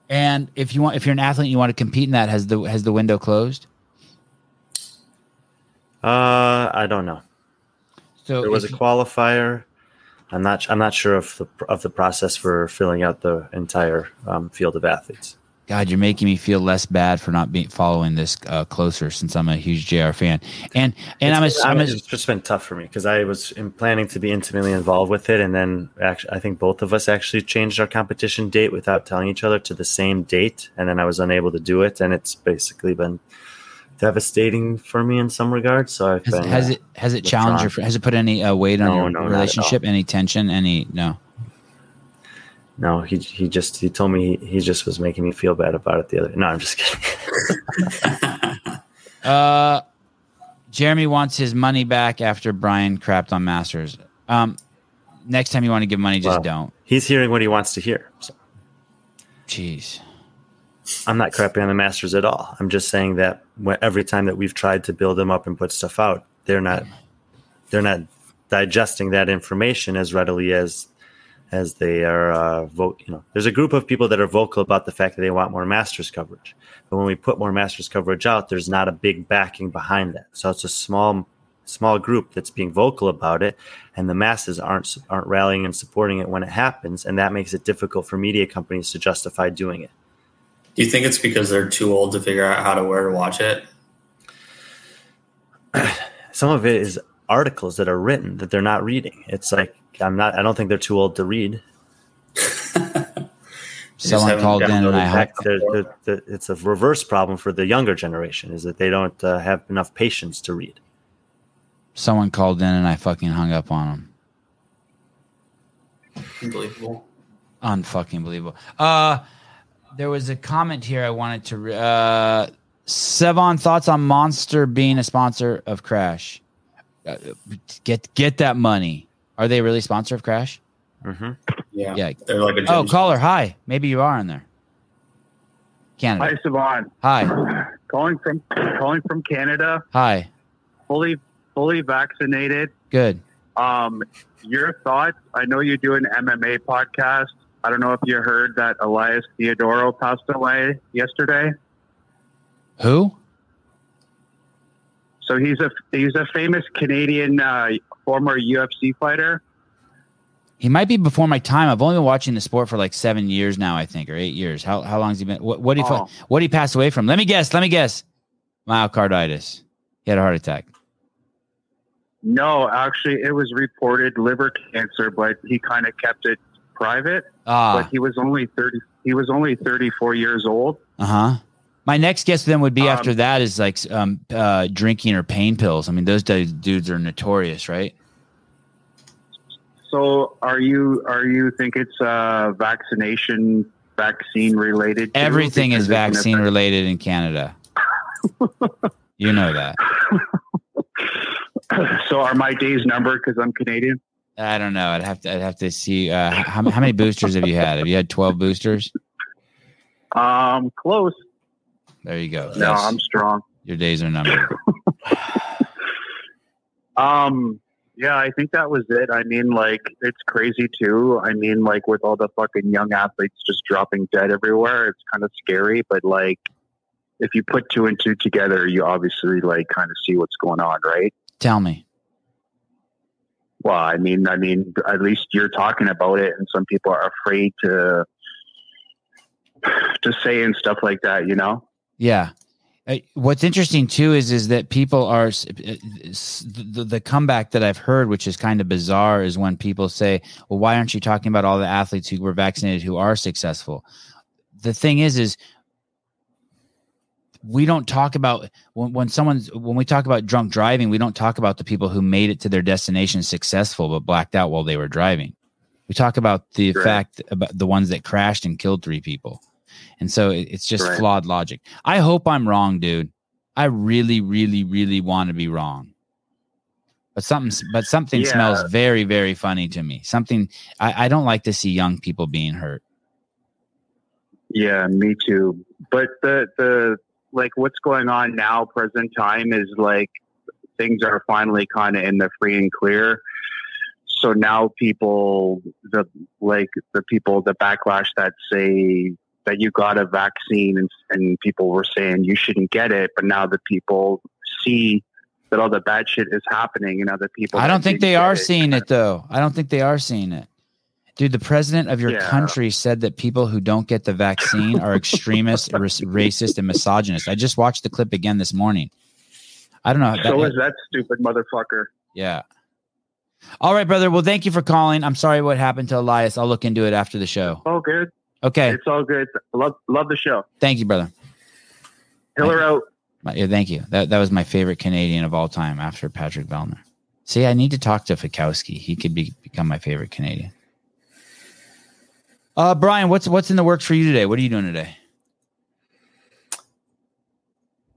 And if you want, if you're an athlete, and you want to compete in that, has the has the window closed? Uh, I don't know. So there was a qualifier. I'm not. I'm not sure of the of the process for filling out the entire um, field of athletes. God, you're making me feel less bad for not being following this uh, closer since I'm a huge JR fan. And and it's, I'm, a, I'm a, it's just been tough for me because I was in planning to be intimately involved with it, and then actually I think both of us actually changed our competition date without telling each other to the same date, and then I was unable to do it, and it's basically been devastating for me in some regards. So I've has, been, has uh, it has it challenged your has it put any uh, weight on no, your no, relationship? Any tension? Any no no, he he just he told me he, he just was making me feel bad about it the other. No, I'm just kidding. uh, Jeremy wants his money back after Brian crapped on Masters. Um, next time you want to give money, just well, don't. He's hearing what he wants to hear. So. Jeez. I'm not crapping on the Masters at all. I'm just saying that every time that we've tried to build them up and put stuff out, they're not they're not digesting that information as readily as as they are uh, vote. You know, there's a group of people that are vocal about the fact that they want more Masters coverage. But when we put more Masters coverage out, there's not a big backing behind that. So it's a small small group that's being vocal about it, and the masses aren't aren't rallying and supporting it when it happens, and that makes it difficult for media companies to justify doing it. Do you think it's because they're too old to figure out how to where to watch it? Some of it is articles that are written that they're not reading. It's like I'm not. I don't think they're too old to read. Someone called in, and I they're, they're, it's a reverse problem for the younger generation. Is that they don't uh, have enough patience to read. Someone called in, and I fucking hung up on them. Unbelievable. Unfucking believable. Uh, there was a comment here I wanted to. Re- uh, Sevan thoughts on Monster being a sponsor of Crash. Uh, get get that money. Are they really sponsor of Crash? Mm-hmm. Yeah. Yeah. They're like a oh, caller. Hi. Maybe you are in there. Canada. Hi, Sevan. Hi. calling from calling from Canada. Hi. Fully fully vaccinated. Good. Um, your thoughts? I know you do an MMA podcast. I don't know if you heard that Elias Theodorou passed away yesterday. Who? So he's a he's a famous Canadian uh, former UFC fighter. He might be before my time. I've only been watching the sport for like seven years now, I think, or eight years. How how long has he been? What what he oh. what did he pass away from? Let me guess. Let me guess. Myocarditis. He had a heart attack. No, actually, it was reported liver cancer, but he kind of kept it private. Ah. But he was only thirty. he was only 34 years old. Uh huh. My next guess then would be Um, after that is like um, uh, drinking or pain pills. I mean, those dudes dudes are notorious, right? So are you are you think it's uh, vaccination vaccine related? Everything is vaccine related in Canada. you know that. so are my days numbered because I'm Canadian? I don't know. I'd have to. I'd have to see. Uh, how, how many boosters have you had? Have you had twelve boosters? Um, close. There you go. No, Yes, I'm strong. your days are numbered. Um, yeah, I think that was it. I mean, like, it's crazy too. I mean, like, with all the fucking young athletes just dropping dead everywhere, it's kind of scary. But like, if you put two and two together, you obviously like kind of see what's going on, right? Tell me. Well, I mean, I mean, at least you're talking about it, and some people are afraid to to say and stuff like that. You know? Yeah. Uh, What's interesting too is is that people are uh, the, the comeback that I've heard, which is kind of bizarre, is when people say, "Well, why aren't you talking about all the athletes who were vaccinated who are successful?" The thing is, is we don't talk about when, when someone's when we talk about drunk driving, we don't talk about the people who made it to their destination successful but blacked out while they were driving. We talk about the Right. fact about the ones that crashed and killed three people. And so it- it's just Right. flawed logic. I hope I'm wrong, dude. I really, really, really want to be wrong. But something, but something Yeah. smells very, very funny to me. Something I, I don't like to see young people being hurt. Yeah, me too. But the the like what's going on now, present time, is like things are finally kind of in the free and clear. So now people, the like the people, the backlash that say that you got a vaccine and, and people were saying you shouldn't get it, but now the people see that all the bad shit is happening and other people. I don't think they are it- seeing it though. I don't think they are seeing it. Dude, the president of your Yeah. country said that people who don't get the vaccine are extremists, ra- racist, and misogynist. I just watched the clip again this morning. I don't know. So that- is that stupid motherfucker. yeah. All right, brother. Well, thank you for calling. I'm sorry what happened to Elias. I'll look into it after the show. All good. Okay. It's all good. Love love the show. Thank you, brother. Hiller out. Yeah, thank you. That that was my favorite Canadian of all time after Patrick Vellner. See, I need to talk to Fikowski. He could be, become my favorite Canadian. Uh, Brian, what's what's in the works for you today? What are you doing today?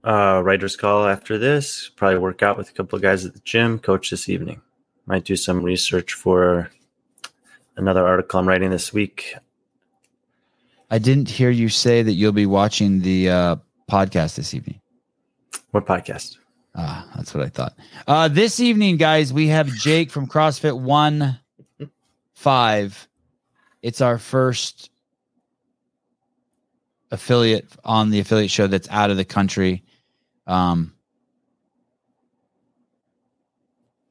Uh, writer's call after this. Probably work out with a couple of guys at the gym. Coach this evening. Might do some research for another article I'm writing this week. I didn't hear you say that you'll be watching the uh, podcast this evening. What podcast? Ah, that's what I thought. Uh, this evening, guys, we have Jake from CrossFit One Five. It's our first affiliate on the affiliate show that's out of the country. Um,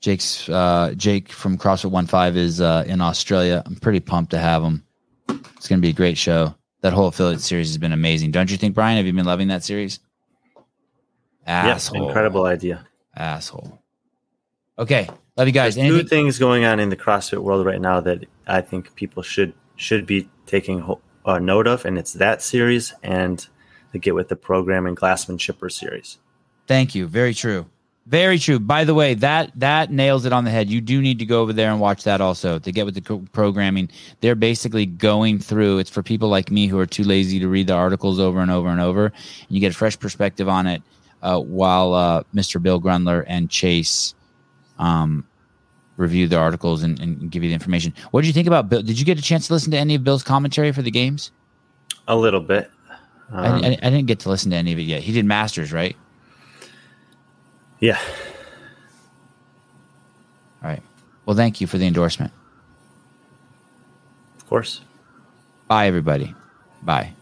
Jake's uh, Jake from CrossFit One Five is uh, in Australia. I'm pretty pumped to have him. It's going to be a great show. That whole affiliate series has been amazing, don't you think, Brian? Have you been loving that series? Yes, Asshole incredible idea. asshole. Okay, love you guys. There's two things going on in the CrossFit world right now that I think people should should be taking ho- uh, note of, and it's that series and the Get with the Program and Glassman Shipper series. Thank you. Very true. Very true. By the way, that that nails it on the head. You do need to go over there and watch that also to get with the co- programming. They're basically going through. It's for people like me who are too lazy to read the articles over and over and over. And you get a fresh perspective on it uh, while uh, Mr. Bill Grundler and Chase um, review the articles and, and give you the information. What did you think about Bill? Did you get a chance to listen to any of Bill's commentary for the games? A little bit. I, Um, I, I didn't get to listen to any of it yet. He did Masters, right? yeah. All right. Well, thank you for the endorsement. Of course. Bye, everybody. Bye.